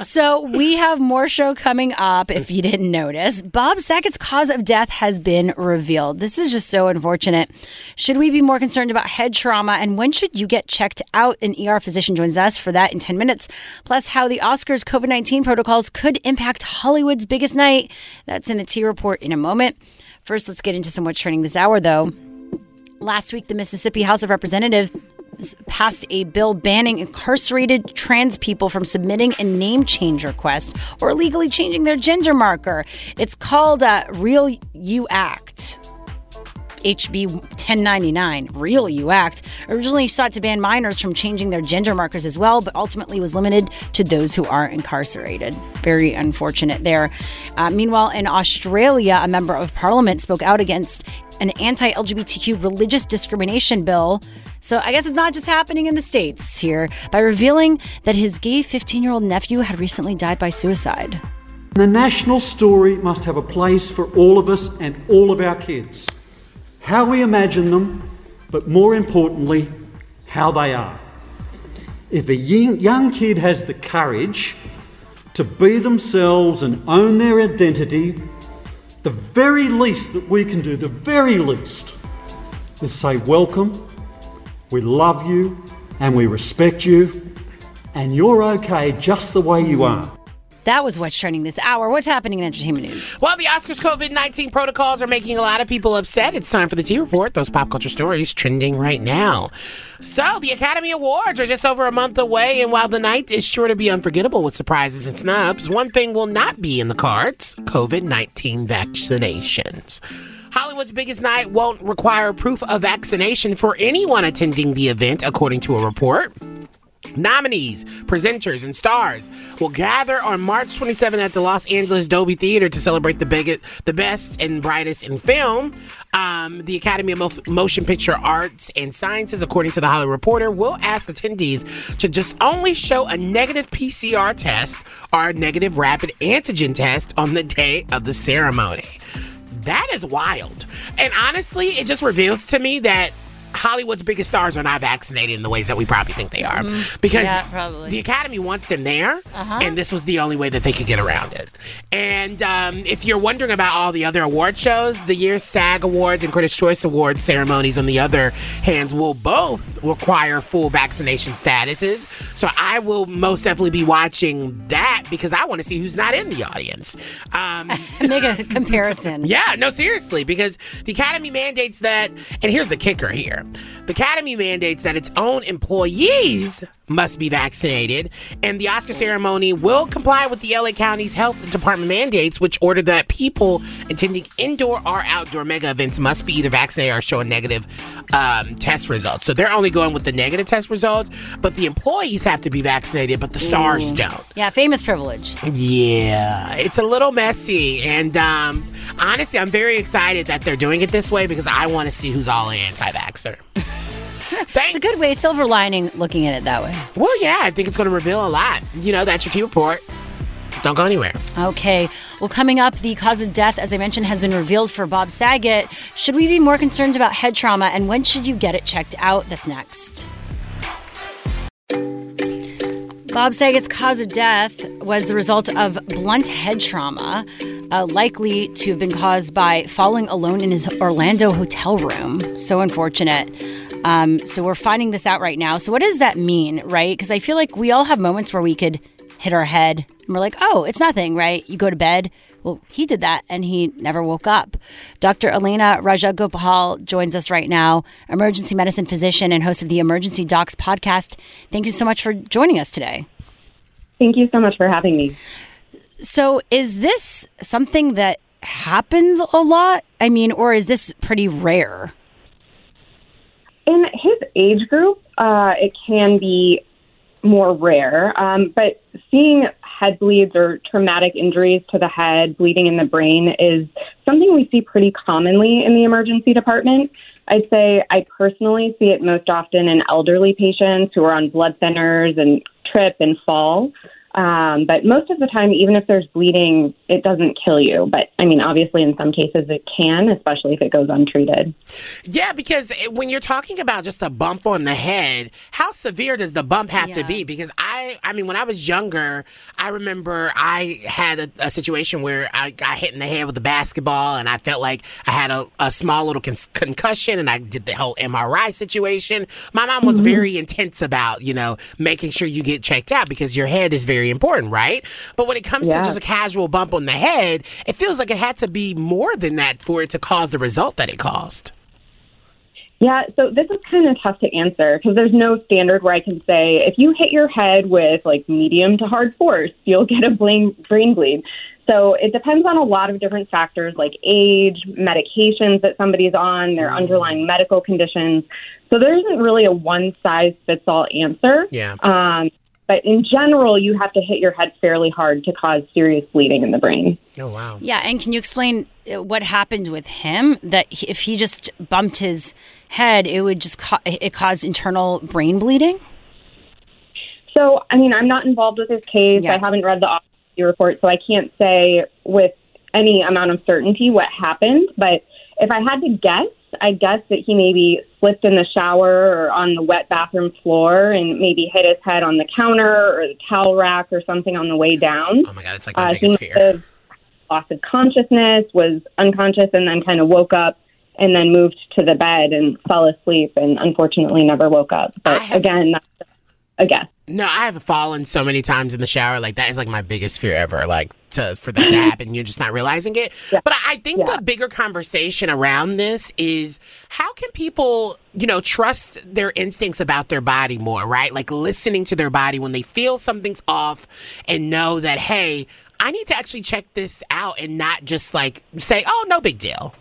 So we have more show coming up. If you didn't notice, Bob Saget's cause of death has been revealed. This is just so unfortunate. Should we be more concerned about head trauma, and when should you get checked out? An ER physician joins us for that in ten minutes. Plus, how the Oscars COVID nineteen protocols could impact Hollywood's biggest night. That's in the T report in a moment. First, let's get into some what's trending this hour, though. Last week, the Mississippi House of Representatives passed a bill banning incarcerated trans people from submitting a name change request or legally changing their gender marker. It's called uh, Real You Act. HB 1099, Real You Act, originally sought to ban minors from changing their gender markers as well, but ultimately was limited to those who are incarcerated. Very unfortunate there. Uh, meanwhile, in Australia, a member of parliament spoke out against an anti LGBTQ religious discrimination bill. So I guess it's not just happening in the States here by revealing that his gay 15 year old nephew had recently died by suicide. The national story must have a place for all of us and all of our kids. How we imagine them, but more importantly, how they are. If a young kid has the courage to be themselves and own their identity, the very least that we can do, the very least, is say, Welcome, we love you, and we respect you, and you're okay just the way you are. That was what's trending this hour. What's happening in entertainment news? Well, the Oscars COVID 19 protocols are making a lot of people upset. It's time for the T Report, those pop culture stories trending right now. So, the Academy Awards are just over a month away, and while the night is sure to be unforgettable with surprises and snubs, one thing will not be in the cards COVID 19 vaccinations. Hollywood's biggest night won't require proof of vaccination for anyone attending the event, according to a report. Nominees, presenters, and stars will gather on March 27th at the Los Angeles Dolby Theater to celebrate the big, the best and brightest in film. Um, the Academy of Mo- Motion Picture Arts and Sciences, according to the Hollywood Reporter, will ask attendees to just only show a negative PCR test or a negative rapid antigen test on the day of the ceremony. That is wild. And honestly, it just reveals to me that Hollywood's biggest stars are not vaccinated in the ways that we probably think they are. Because Yeah, the Academy wants them there, Uh-huh. and this was the only way that they could get around it. And um, if you're wondering about all the other award shows, the year's SAG Awards and Critics' Choice Awards ceremonies, on the other hand, will both require full vaccination statuses. So I will most definitely be watching that because I want to see who's not in the audience. Um, Make a comparison. yeah, no, seriously, because the Academy mandates that, and here's the kicker here the Academy mandates that its own employees must be vaccinated, and the Oscar ceremony will comply with the LA County's health department mandates, which order that people attending indoor or outdoor mega events must be either vaccinated or show a negative um, test result. So they're only going with the negative test results, but the employees have to be vaccinated, but the stars Mm. don't. Yeah, famous privilege. Yeah, it's a little messy. And um, honestly, I'm very excited that they're doing it this way because I want to see who's all anti vaxxer. It's a good way, silver lining, looking at it that way. Well, yeah, I think it's going to reveal a lot. You know, that's your T report. Don't go anywhere. Okay. Well, coming up, the cause of death, as I mentioned, has been revealed for Bob Saget. Should we be more concerned about head trauma, and when should you get it checked out? That's next. Bob Saget's cause of death was the result of blunt head trauma, uh, likely to have been caused by falling alone in his Orlando hotel room. So unfortunate. Um, so we're finding this out right now. So what does that mean, right? Because I feel like we all have moments where we could hit our head and we're like, oh, it's nothing, right? You go to bed. Well, he did that and he never woke up. Dr. Elena Rajagopal joins us right now, emergency medicine physician and host of the Emergency Docs podcast. Thank you so much for joining us today. Thank you so much for having me. So, is this something that happens a lot? I mean, or is this pretty rare? In his age group, uh, it can be more rare, um, but seeing head bleeds or traumatic injuries to the head, bleeding in the brain is something we see pretty commonly in the emergency department. I'd say I personally see it most often in elderly patients who are on blood thinners and trip and fall. Um, but most of the time, even if there's bleeding, it doesn't kill you. But I mean, obviously, in some cases, it can, especially if it goes untreated. Yeah, because when you're talking about just a bump on the head, how severe does the bump have Yeah. to be? Because I, I mean, when I was younger, I remember I had a, a situation where I got hit in the head with a basketball, and I felt like I had a, a small little con- concussion, and I did the whole MRI situation. My mom was very intense about, you know, making sure you get checked out because your head is very important, right? But when it comes Yeah. to just a casual bump on the head, it feels like it had to be more than that for it to cause the result that it caused. Yeah, so this is kind of tough to answer because there's no standard where I can say if you hit your head with like medium to hard force, you'll get a brain brain bleed. So it depends on a lot of different factors like age, medications that somebody's on, their underlying medical conditions. So there isn't really a one size fits all answer. Yeah. Um, but in general, you have to hit your head fairly hard to cause serious bleeding in the brain. Oh wow. Yeah, and can you explain uh, what happened with him? That if he just bumped his head, it would just ca- it caused internal brain bleeding. So, I mean, I'm not involved with his case. Yeah. I haven't read the autopsy report, so I can't say with any amount of certainty what happened. But if I had to guess, I guess that he maybe slipped in the shower or on the wet bathroom floor and maybe hit his head on the counter or the towel rack or something on the way down. Oh my god, it's like my Uh, biggest fear. have loss of consciousness, was unconscious, and then kind of woke up and then moved to the bed and fell asleep and unfortunately never woke up. But again, that's a guess. No, I have fallen so many times in the shower. Like that is like my biggest fear ever. Like to for that to happen, you're just not realizing it. But I I think the bigger conversation around this is how can people, you know, trust their instincts about their body more, right? Like listening to their body when they feel something's off and know that hey, I need to actually check this out and not just like say, oh, no big deal.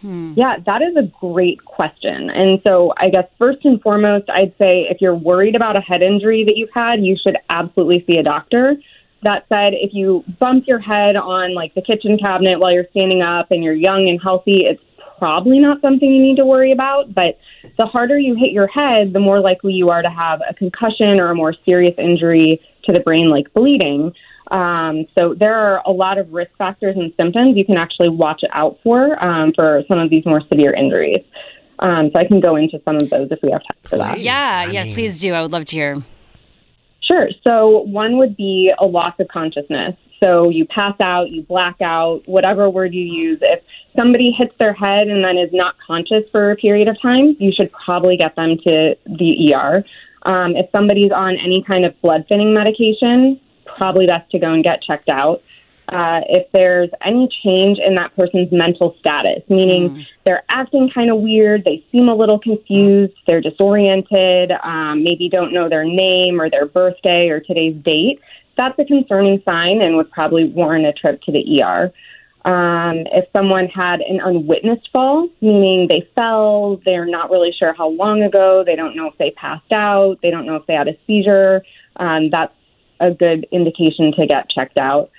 Hmm. Yeah, that is a great question. And so, I guess first and foremost, I'd say if you're worried about a head injury that you've had, you should absolutely see a doctor. That said, if you bump your head on like the kitchen cabinet while you're standing up and you're young and healthy, it's probably not something you need to worry about. But the harder you hit your head, the more likely you are to have a concussion or a more serious injury to the brain, like bleeding. Um, so there are a lot of risk factors and symptoms you can actually watch out for um, for some of these more severe injuries. Um, so I can go into some of those if we have time for that. Yeah, yeah, please do. I would love to hear. Sure. So one would be a loss of consciousness. So you pass out, you black out, whatever word you use. If somebody hits their head and then is not conscious for a period of time, you should probably get them to the ER. Um, if somebody's on any kind of blood thinning medication, probably best to go and get checked out. Uh, if there's any change in that person's mental status, meaning they're acting kind of weird, they seem a little confused, they're disoriented, um, maybe don't know their name or their birthday or today's date, that's a concerning sign and would probably warrant a trip to the ER. Um, if someone had an unwitnessed fall, meaning they fell, they're not really sure how long ago, they don't know if they passed out, they don't know if they had a seizure, um, that's a good indication to get checked out.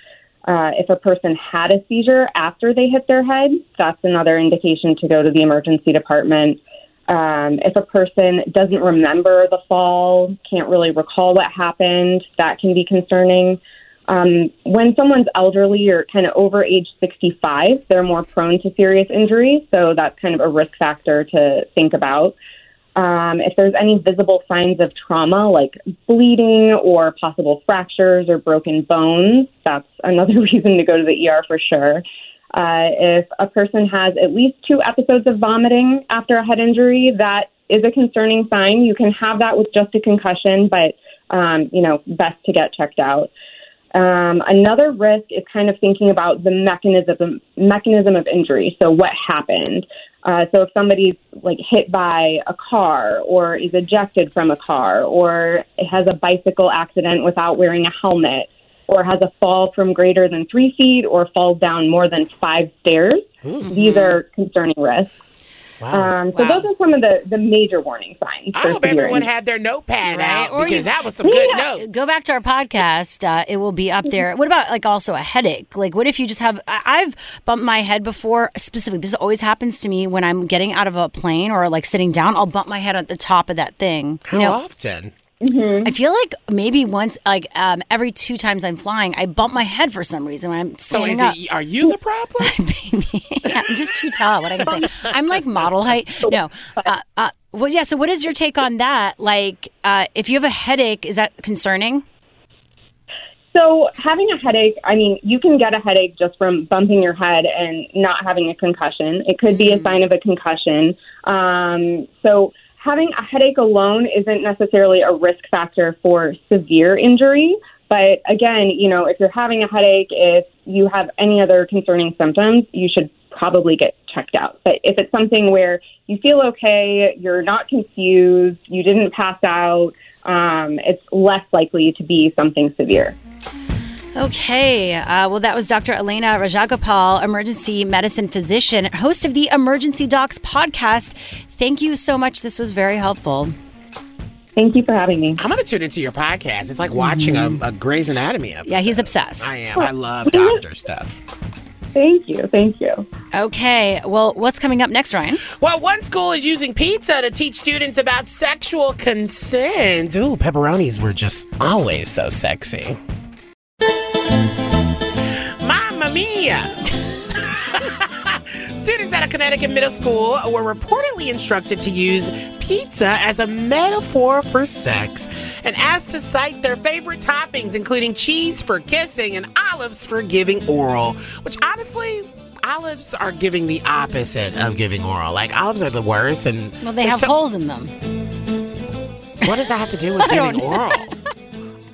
Uh, if a person had a seizure after they hit their head, that's another indication to go to the emergency department. Um, if a person doesn't remember the fall, can't really recall what happened, that can be concerning. Um, when someone's elderly or kind of over age 65, they're more prone to serious injury, so that's kind of a risk factor to think about. Um, if there's any visible signs of trauma, like bleeding or possible fractures or broken bones, that's another reason to go to the ER for sure. Uh, if a person has at least two episodes of vomiting after a head injury, that is a concerning sign. You can have that with just a concussion, but um, you know, best to get checked out. Um, another risk is kind of thinking about the mechanism mechanism of injury. So what happened? Uh, so if somebody's like hit by a car or is ejected from a car or has a bicycle accident without wearing a helmet or has a fall from greater than three feet or falls down more than five stairs, these are concerning risks. Um, so those are some of the, the major warning signs. I hope everyone had their notepad Right? out Or because you- that was some good Yeah. notes. Go back to our podcast. Uh, it will be up there. What about like also a headache? Like, what if you just have? I- I've bumped my head before. Specifically, this always happens to me when I'm getting out of a plane or like sitting down. I'll bump my head at the top of that thing. How you know, often? I feel like maybe once, like um, every two times I'm flying, I bump my head for some reason when I'm So standing is up. it, are you the problem? yeah, I'm just too tall. What I can say, I'm like model height. No, uh, uh, well, yeah. So, what is your take on that? Like, uh, if you have a headache, is that concerning? So, having a headache, I mean, you can get a headache just from bumping your head and not having a concussion. It could be a sign of a concussion. Um, so, having a headache alone isn't necessarily a risk factor for severe injury. But again, you know, if you're having a headache, if you have any other concerning symptoms, you should probably get checked out. But if it's something where you feel okay, you're not confused, you didn't pass out, um, it's less likely to be something severe. Okay. Uh, well, that was Dr. Elena Rajagopal, emergency medicine physician, host of the Emergency Docs podcast. Thank you so much. This was very helpful. Thank you for having me. I'm gonna tune into your podcast. It's like watching a, a Grey's Anatomy episode. Yeah, he's obsessed. I am. I love doctor stuff. Thank you. Thank you. Okay. Well, what's coming up next, Ryan? Well, one school is using pizza to teach students about sexual consent. Ooh, pepperonis were just always so sexy. Mamma mia! Students at a Connecticut middle school were reportedly instructed to use pizza as a metaphor for sex and asked to cite their favorite toppings, including cheese for kissing and olives for giving oral, which honestly, olives are giving the opposite of giving oral. Like, olives are the worst, and Well, they have so- holes in them. what does that have to do with giving oral?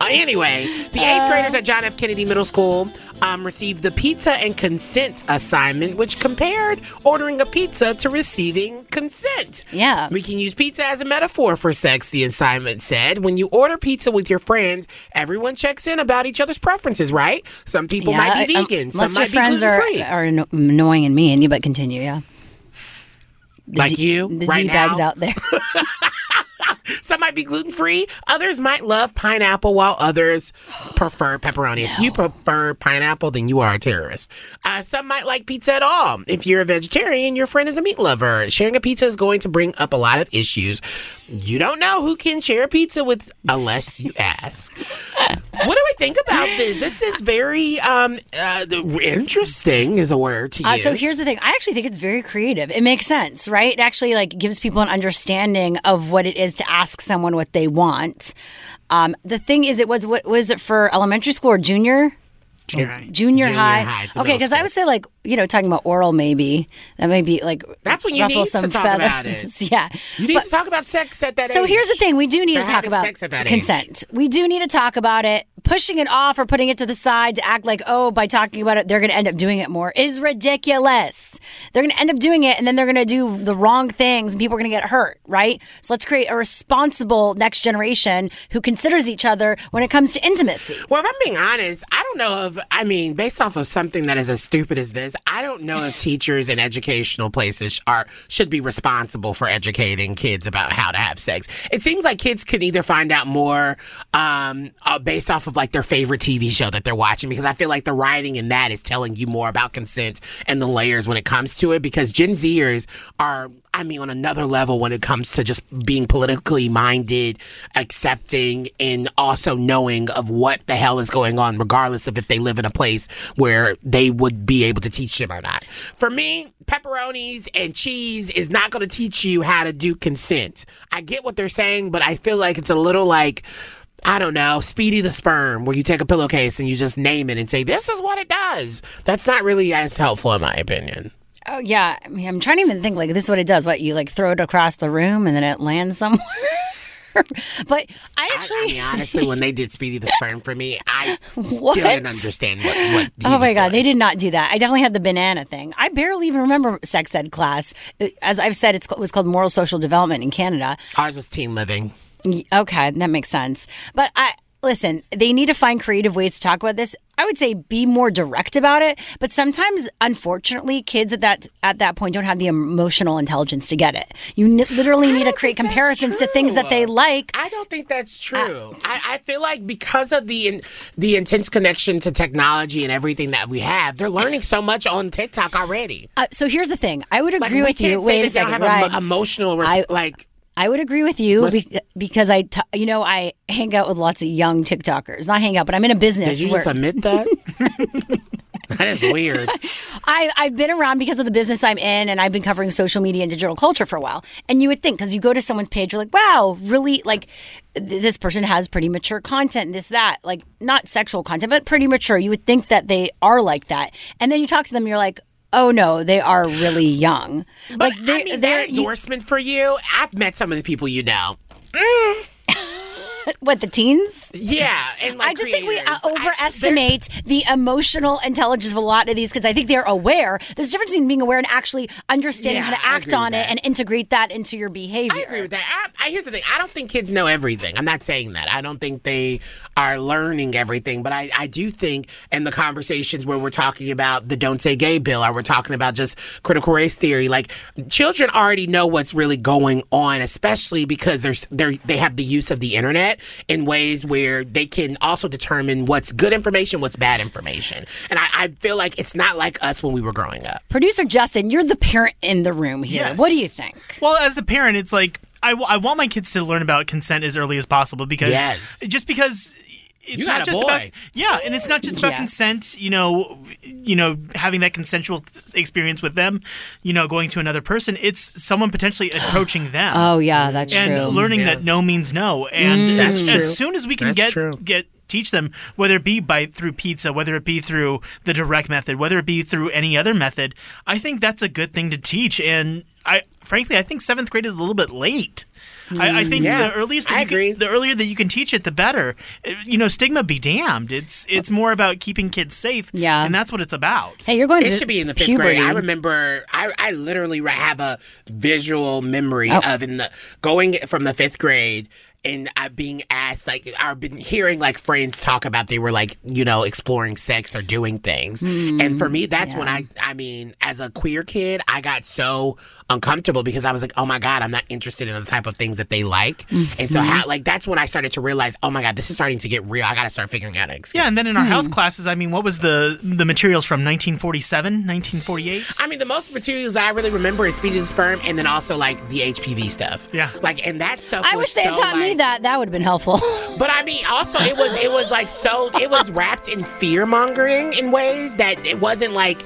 Uh, anyway, the eighth graders at John F. Kennedy Middle School um, received the pizza and consent assignment, which compared ordering a pizza to receiving consent. Yeah. We can use pizza as a metaphor for sex, the assignment said. When you order pizza with your friends, everyone checks in about each other's preferences, right? Some people might be um, some Unless your might be friends are, gluten-free. are anno- annoying and mean, you but continue, yeah. The Like D- you, the right D bags out there. Some might be gluten free. Others might love pineapple, while others prefer pepperoni. If you prefer pineapple, then you are a terrorist. Uh, some might like pizza at all. If you're a vegetarian, your friend is a meat lover. Sharing a pizza is going to bring up a lot of issues. You don't know who can share a pizza with unless you ask. what do I think about this? This is very um, uh, interesting, is a word to Uh, use. so here's the thing. I actually think it's very creative. It makes sense, right? It actually like gives people an understanding of what it is to ask someone what they want. Um, the thing is, it was what was it for elementary school or junior? Junior high. Junior, high. high, okay, because I would say like you know talking about oral maybe that may be like That's when you ruffle need to some talk feathers. about it. yeah, You need But- to talk about sex at that so age. here's the thing: we do need to talk about sex at that age. consent. We do need to talk about it. Pushing it off or putting it to the side to act like, oh, by talking about it, they're going to end up doing it more is ridiculous. They're going to end up doing it, and then they're going to do the wrong things, and people are going to get hurt. Right? So let's create a responsible next generation who considers each other when it comes to intimacy. Well, if I'm being honest, I don't know if, I mean, based off of something that is as stupid as this, I don't know if teachers and educational places are should be responsible for educating kids about how to have sex. It seems like kids can either find out more um, uh, based off of like their favorite TV show that they're watching, because I feel like the writing in that is telling you more about consent and the layers when it comes to it, because Gen Zers are. I mean, on another level when it comes to just being politically minded, accepting, and also knowing of what the hell is going on, regardless of if they live in a place where they would be able to teach them or not. For me, pepperonis and cheese is not going to teach you how to do consent. I get what they're saying, but I feel like it's a little like. I don't know, Speedy the sperm, where you take a pillowcase and you just name it and say, this is what it does. That's not really as helpful, in my opinion. Oh yeah, I mean, I'm trying to even think like this is what it does. What you like throw it across the room and then it lands somewhere. but I actually, I mean, honestly, when they did Speedy the Sperm for me, I What? still didn't understand what. what oh my god, they did not do that. I definitely had the banana thing. I barely even remember sex ed class. Uh, as I've said, it's, it was called moral social development in Canada. Ours was teen living. Okay, that makes sense. But I listen, they need to find creative ways to talk about this. I would say be more direct about it, but sometimes unfortunately kids at that at that point don't have the emotional intelligence to get it. You n- literally need to create comparisons to things that they like. I don't think that's true. I, I feel like because of the in, the intense connection to technology and everything that we have, they're learning so much on TikTok already. Uh, so here's the thing. I would agree we with you. Wait a that they don't second. have right. emo- emotional res- I- like I would agree with you Res- be- because I, t- you know, I hang out with lots of young TikTokers. Not hang out, but I'm in a business. Did you where just admit that? that is weird. I, I've been around because of the business I'm in, and I've been covering social media and digital culture for a while. And you would think, because you go to someone's page, you're like, wow, really, like, th- this person has pretty mature content, this, that, like, not sexual content, but pretty mature. You would think that they are like that. And then you talk to them, you're like, oh no, they are really young. But like, they're, I mean, that endorsement for you. I've met some of the people you know. Mm. what, the teens? Yeah, and like I just think we uh, creators. I- overestimate the emotional intelligence of a lot of these kids. I think they're aware. There's a difference between being aware and actually understanding Yeah, how to act on it and integrate that into your behavior. I agree with that. I, I, here's the thing. I don't think kids know everything. I'm not saying that. I don't think they are learning everything. But I, I do think in the conversations where we're talking about the Don't Say Gay bill or we're talking about just critical race theory, like children already know what's really going on, especially because there's they're, they have the use of the internet in ways where they can also determine what's good information, what's bad information. And I, I feel like it's not like us when we were growing up. Producer Justin, you're the parent in the room here. Yes. What do you think? Well, as a parent, it's like I, w- I want my kids to learn about consent as early as possible because Yes. just because it's You not just boy. about yeah, and it's not just about Yeah. consent. You know, you know, having that consensual th- experience with them. You know, going to another person. It's someone potentially approaching them. Oh yeah, that's and true. And learning that no means no. And Mm. as, as soon as we can That's get true. get teach them whether it be by through pizza, whether it be through the direct method, whether it be through any other method, I think that's a good thing to teach. And I frankly, I think seventh grade is a little bit late. I, I think Yeah, the earliest that I you can- the earlier that you can teach it, the better. Uh, You know, stigma be damned. It's it's more about keeping kids safe. Yeah. and that's what it's about. Hey, you're going It to should be in the fifth puberty. grade. I remember. I, I literally have a visual memory Oh. of in the going from the fifth grade and I being asked like I've been hearing like friends talk about they were like you know exploring sex or doing things, and for me that's when I I mean as a queer kid I got so uncomfortable because I was like oh my god I'm not interested in the type of things that they like, and so how like that's when I started to realize oh my god this is starting to get real. I got to start figuring out an excuse. Yeah, and then in our Hmm. health classes, I mean, what was the the materials from 1947, 1948? I mean, the most materials that I really remember is Speedy the Sperm, and then also like the HPV stuff. Yeah. like and that stuff. I was wish they had so, taught me like- that. That would have been helpful. But I mean, also it was it was like so it was wrapped in fear mongering in ways that it wasn't like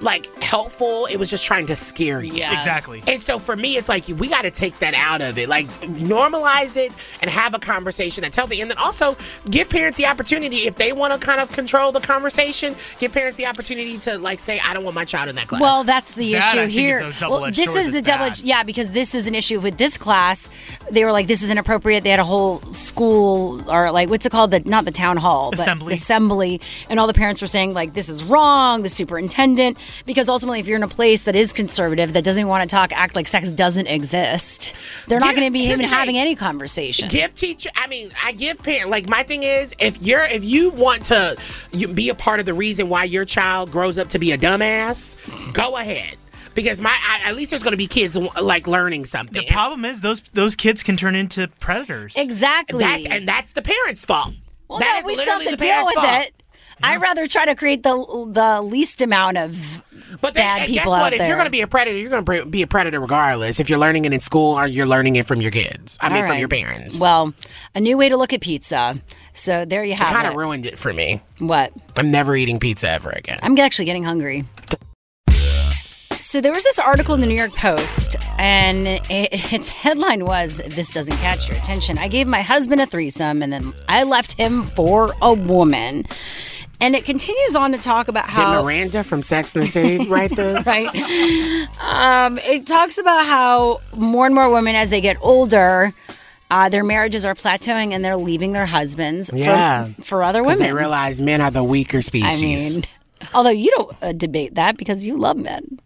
like helpful. It was just trying to scare you. Exactly. And so for me, it's like we got to take that out of it, like normalize it and have a conversation that's healthy, and then also give parents the opportunity if they want to kind of control the conversation. Give parents the opportunity to like say, I don't want my child in that class. Well, that's the That, I issue think, here. is a well, this sword is the double. bad. Yeah, because this is an issue with this class. They were like, "This is inappropriate." They had a whole school or like what's it called? The not the town hall, but Assembly. assembly, and all the parents were saying like, "This is wrong." The superintendent, because ultimately, if you're in a place that is conservative that doesn't want to talk, act like sex doesn't exist, they're not going to be even the having any conversation. give teacher i mean i give parent like my thing is if you're if you want to you, be a part of the reason why your child grows up to be a dumbass go ahead because my I, at least there's going to be kids like learning something The problem is those those kids can turn into predators. exactly. that's, and that's the parents fault Well, That no, is we still have literally to the deal parents' with fault. it. I'd rather try to create the the least amount of But then, bad people guess what? out If there. you're going to be a predator, you're going to be a predator regardless. If you're learning it in school or you're learning it from your kids, I mean, All from right. your parents. Well, a new way to look at pizza. So there you have it kind of ruined it for me. what? I'm never eating pizza ever again. I'm actually getting hungry. So there was this article in the New York Post, and it, its headline was, this doesn't catch your attention, I gave my husband a threesome, and then I left him for a woman." And it continues on to talk about how Did Miranda from Sex and the City write this? right. Um, it talks about how more and more women, as they get older, uh, their marriages are plateauing and they're leaving their husbands Yeah. for, for other women. They realize men are the weaker species. I mean, although you don't uh, debate that because you love men.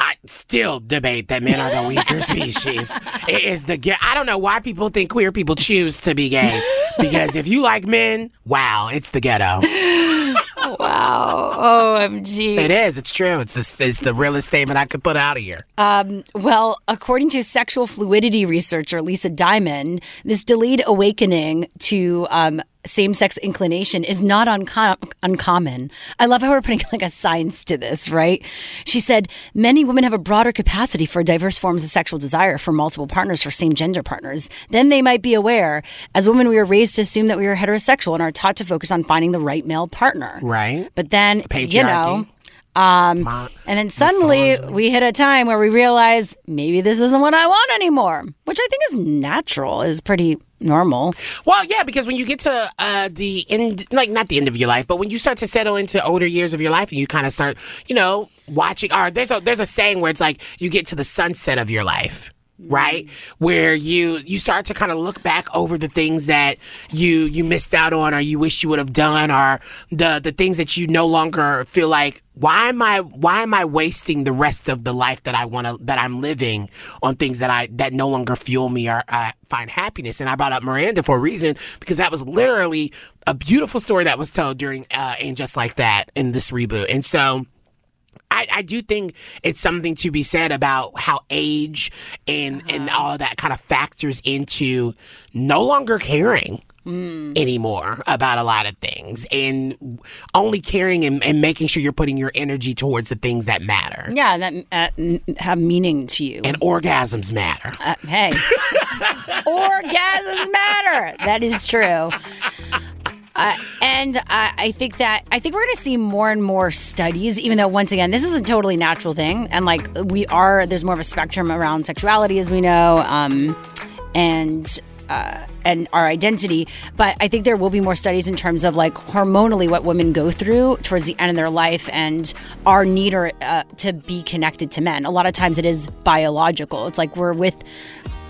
I still debate that men are the weaker species. It is the gay. I don't know why people think queer people choose to be gay. Because if you like men, wow, it's the ghetto. Wow. OMG. It is. It's true. It's the, it's the realest statement I could put out of here. Um, well, according to sexual fluidity researcher Lisa Diamond, this delayed awakening to um, same sex inclination is not unco- uncommon. I love how we're putting like a science to this, right? She said many women have a broader capacity for diverse forms of sexual desire for multiple partners for same gender partners. Then they might be aware. As women, we were raised to assume that we were heterosexual and are taught to focus on finding the right male partner. Right. But then, you know, Patriarchy. Um, and then suddenly we hit a time where we realize maybe this isn't what I want anymore, which I think is natural, is pretty normal. Well, yeah, because when you get to uh, the end, like not the end of your life, but when you start to settle into older years of your life, and you kind of start, you know, watching. Or there's a there's a saying where it's like you get to the sunset of your life. Right, where you you start to kind of look back over the things that you you missed out on, or you wish you would have done, or the the things that you no longer feel like why am I why am I wasting the rest of the life that I want to that I'm living on things that I that no longer fuel me or uh, find happiness? And I brought up Miranda for a reason because that was literally a beautiful story that was told during uh, and just like that in this reboot. And so. I, I do think it's something to be said about how age and and all of that kind of factors into no longer caring anymore about a lot of things and only caring and, and making sure you're putting your energy towards the things that matter. Yeah, that uh, have meaning to you. And orgasms matter. Uh, hey, orgasms matter. That is true. Uh, and I, I think that I think we're going to see more and more studies, even though once again this is a totally natural thing, and like we are, there's more of a spectrum around sexuality, as we know, um, and uh, and our identity. But I think there will be more studies in terms of like hormonally what women go through towards the end of their life and our need or uh, to be connected to men. A lot of times it is biological. It's like we're with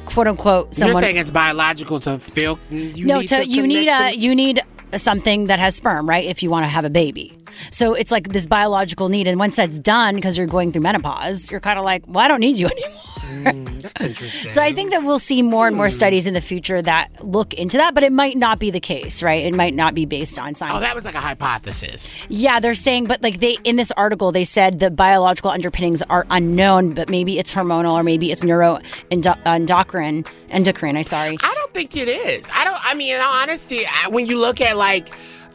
quote unquote someone. You're saying it's biological to feel. You no, need to, to you need a to- you need something that has sperm, right? If you want to have a baby. So it's like this biological need, and once that's done, because you're going through menopause, you're kind of like, well, I don't need you anymore. That's interesting. So I think that we'll see more and more Hmm. studies in the future that look into that, but it might not be the case, right? It might not be based on science. Oh, that was like a hypothesis. yeah, they're saying, but like they in this article, they said the biological underpinnings are unknown, but maybe it's hormonal or maybe it's neuroendocrine. Endocrine, I sorry. I don't think it is. I don't. I mean, in honesty, I, when you look at like,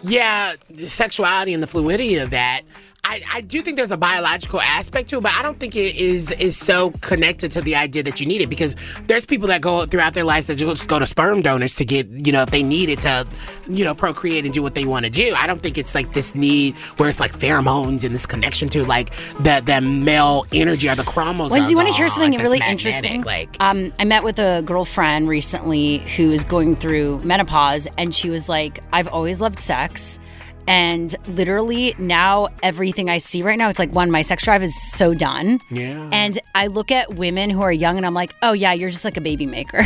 yeah, the sexuality and the fluidity of that. I, I do think there's a biological aspect to it, but I don't think it is is so connected to the idea that you need it because there's people that go throughout their lives that just go to sperm donors to get, you know, if they need it to, you know, procreate and do what they want to do. I don't think it's like this need where it's like pheromones and this connection to like the the male energy or the chromosomes. Well, do you want to hear something like, really that's interesting? Like, um, I met with a girlfriend recently who is going through menopause, and she was like, "I've always loved sex." And literally now everything I see right now, it's like one, my sex drive is so done. Yeah. And I look at women who are young and I'm like, oh yeah, you're just like a baby maker.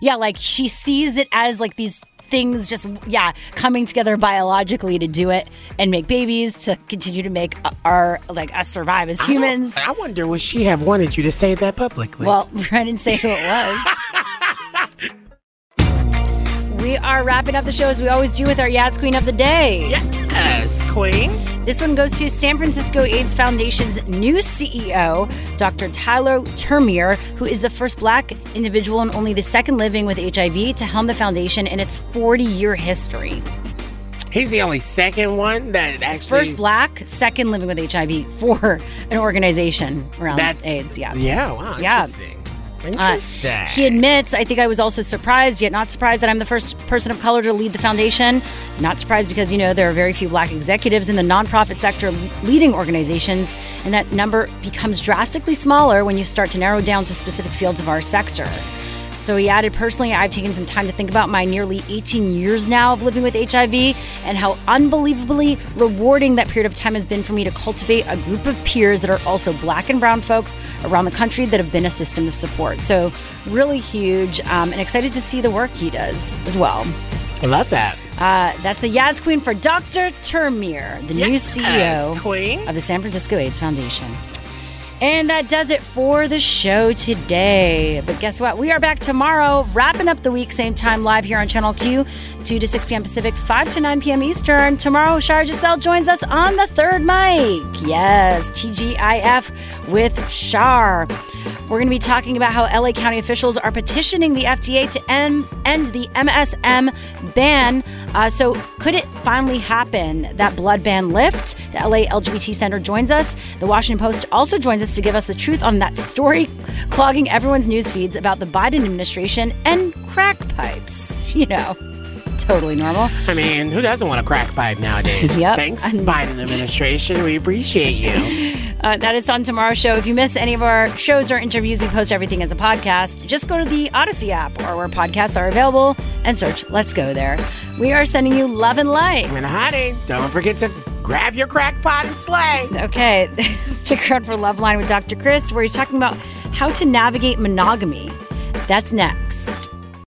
yeah, like she sees it as like these things just yeah coming together biologically to do it and make babies to continue to make our like us survive as humans. I wonder would she have wanted you to say that publicly? Well, I didn't say who it was. we are wrapping up the show as we always do with our Yas Queen of the Day. Yes, Queen. This one goes to San Francisco AIDS Foundation's new CEO, Dr. Tyler TerMeer, who is the first black individual and only the second living with HIV to helm the foundation in its 40 year history. He's the only second one that actually First black, second living with HIV for an organization around That's- AIDS. Yeah. Yeah, wow, Yeah. interesting. Uh, he admits, I think I was also surprised, yet not surprised that I'm the first person of color to lead the foundation. Not surprised because, you know, there are very few black executives in the nonprofit sector leading organizations, and that number becomes drastically smaller when you start to narrow down to specific fields of our sector. So he added, personally, I've taken some time to think about my nearly 18 years now of living with HIV and how unbelievably rewarding that period of time has been for me to cultivate a group of peers that are also black and brown folks around the country that have been a system of support. So, really huge um, and excited to see the work he does as well. I love that. Uh, that's a Yas Queen for Dr. TerMeer, the new CEO Queen. of the San Francisco AIDS Foundation. And that does it for the show today. But guess what? We are back tomorrow, wrapping up the week, same time live here on Channel Q, 2 to 6 p.m. Pacific, 5 to 9 p.m. Eastern. Tomorrow, Shara Jossell joins us on the third mic. Yes, TGIF with Shar. We're going to be talking about how LA County officials are petitioning the FDA to end, end the MSM ban. Uh, so, could it finally happen that blood ban lift? The LA LGBT Center joins us. The Washington Post also joins us to give us the truth on that story clogging everyone's news feeds about the Biden administration and crack pipes. You know, totally normal. I mean, who doesn't want a crack pipe nowadays? Yep. Thanks, Biden administration. We appreciate you. Uh, that is on tomorrow's show. If you miss any of our shows or interviews, we post everything as a podcast. Just go to the Audacy app or where podcasts are available and search Let's Go There. We are sending you love and light. And honey, don't forget to grab your crack pot and slay. Okay, stick around for Love Line with Dr. Chris, where he's talking about how to navigate monogamy. That's next.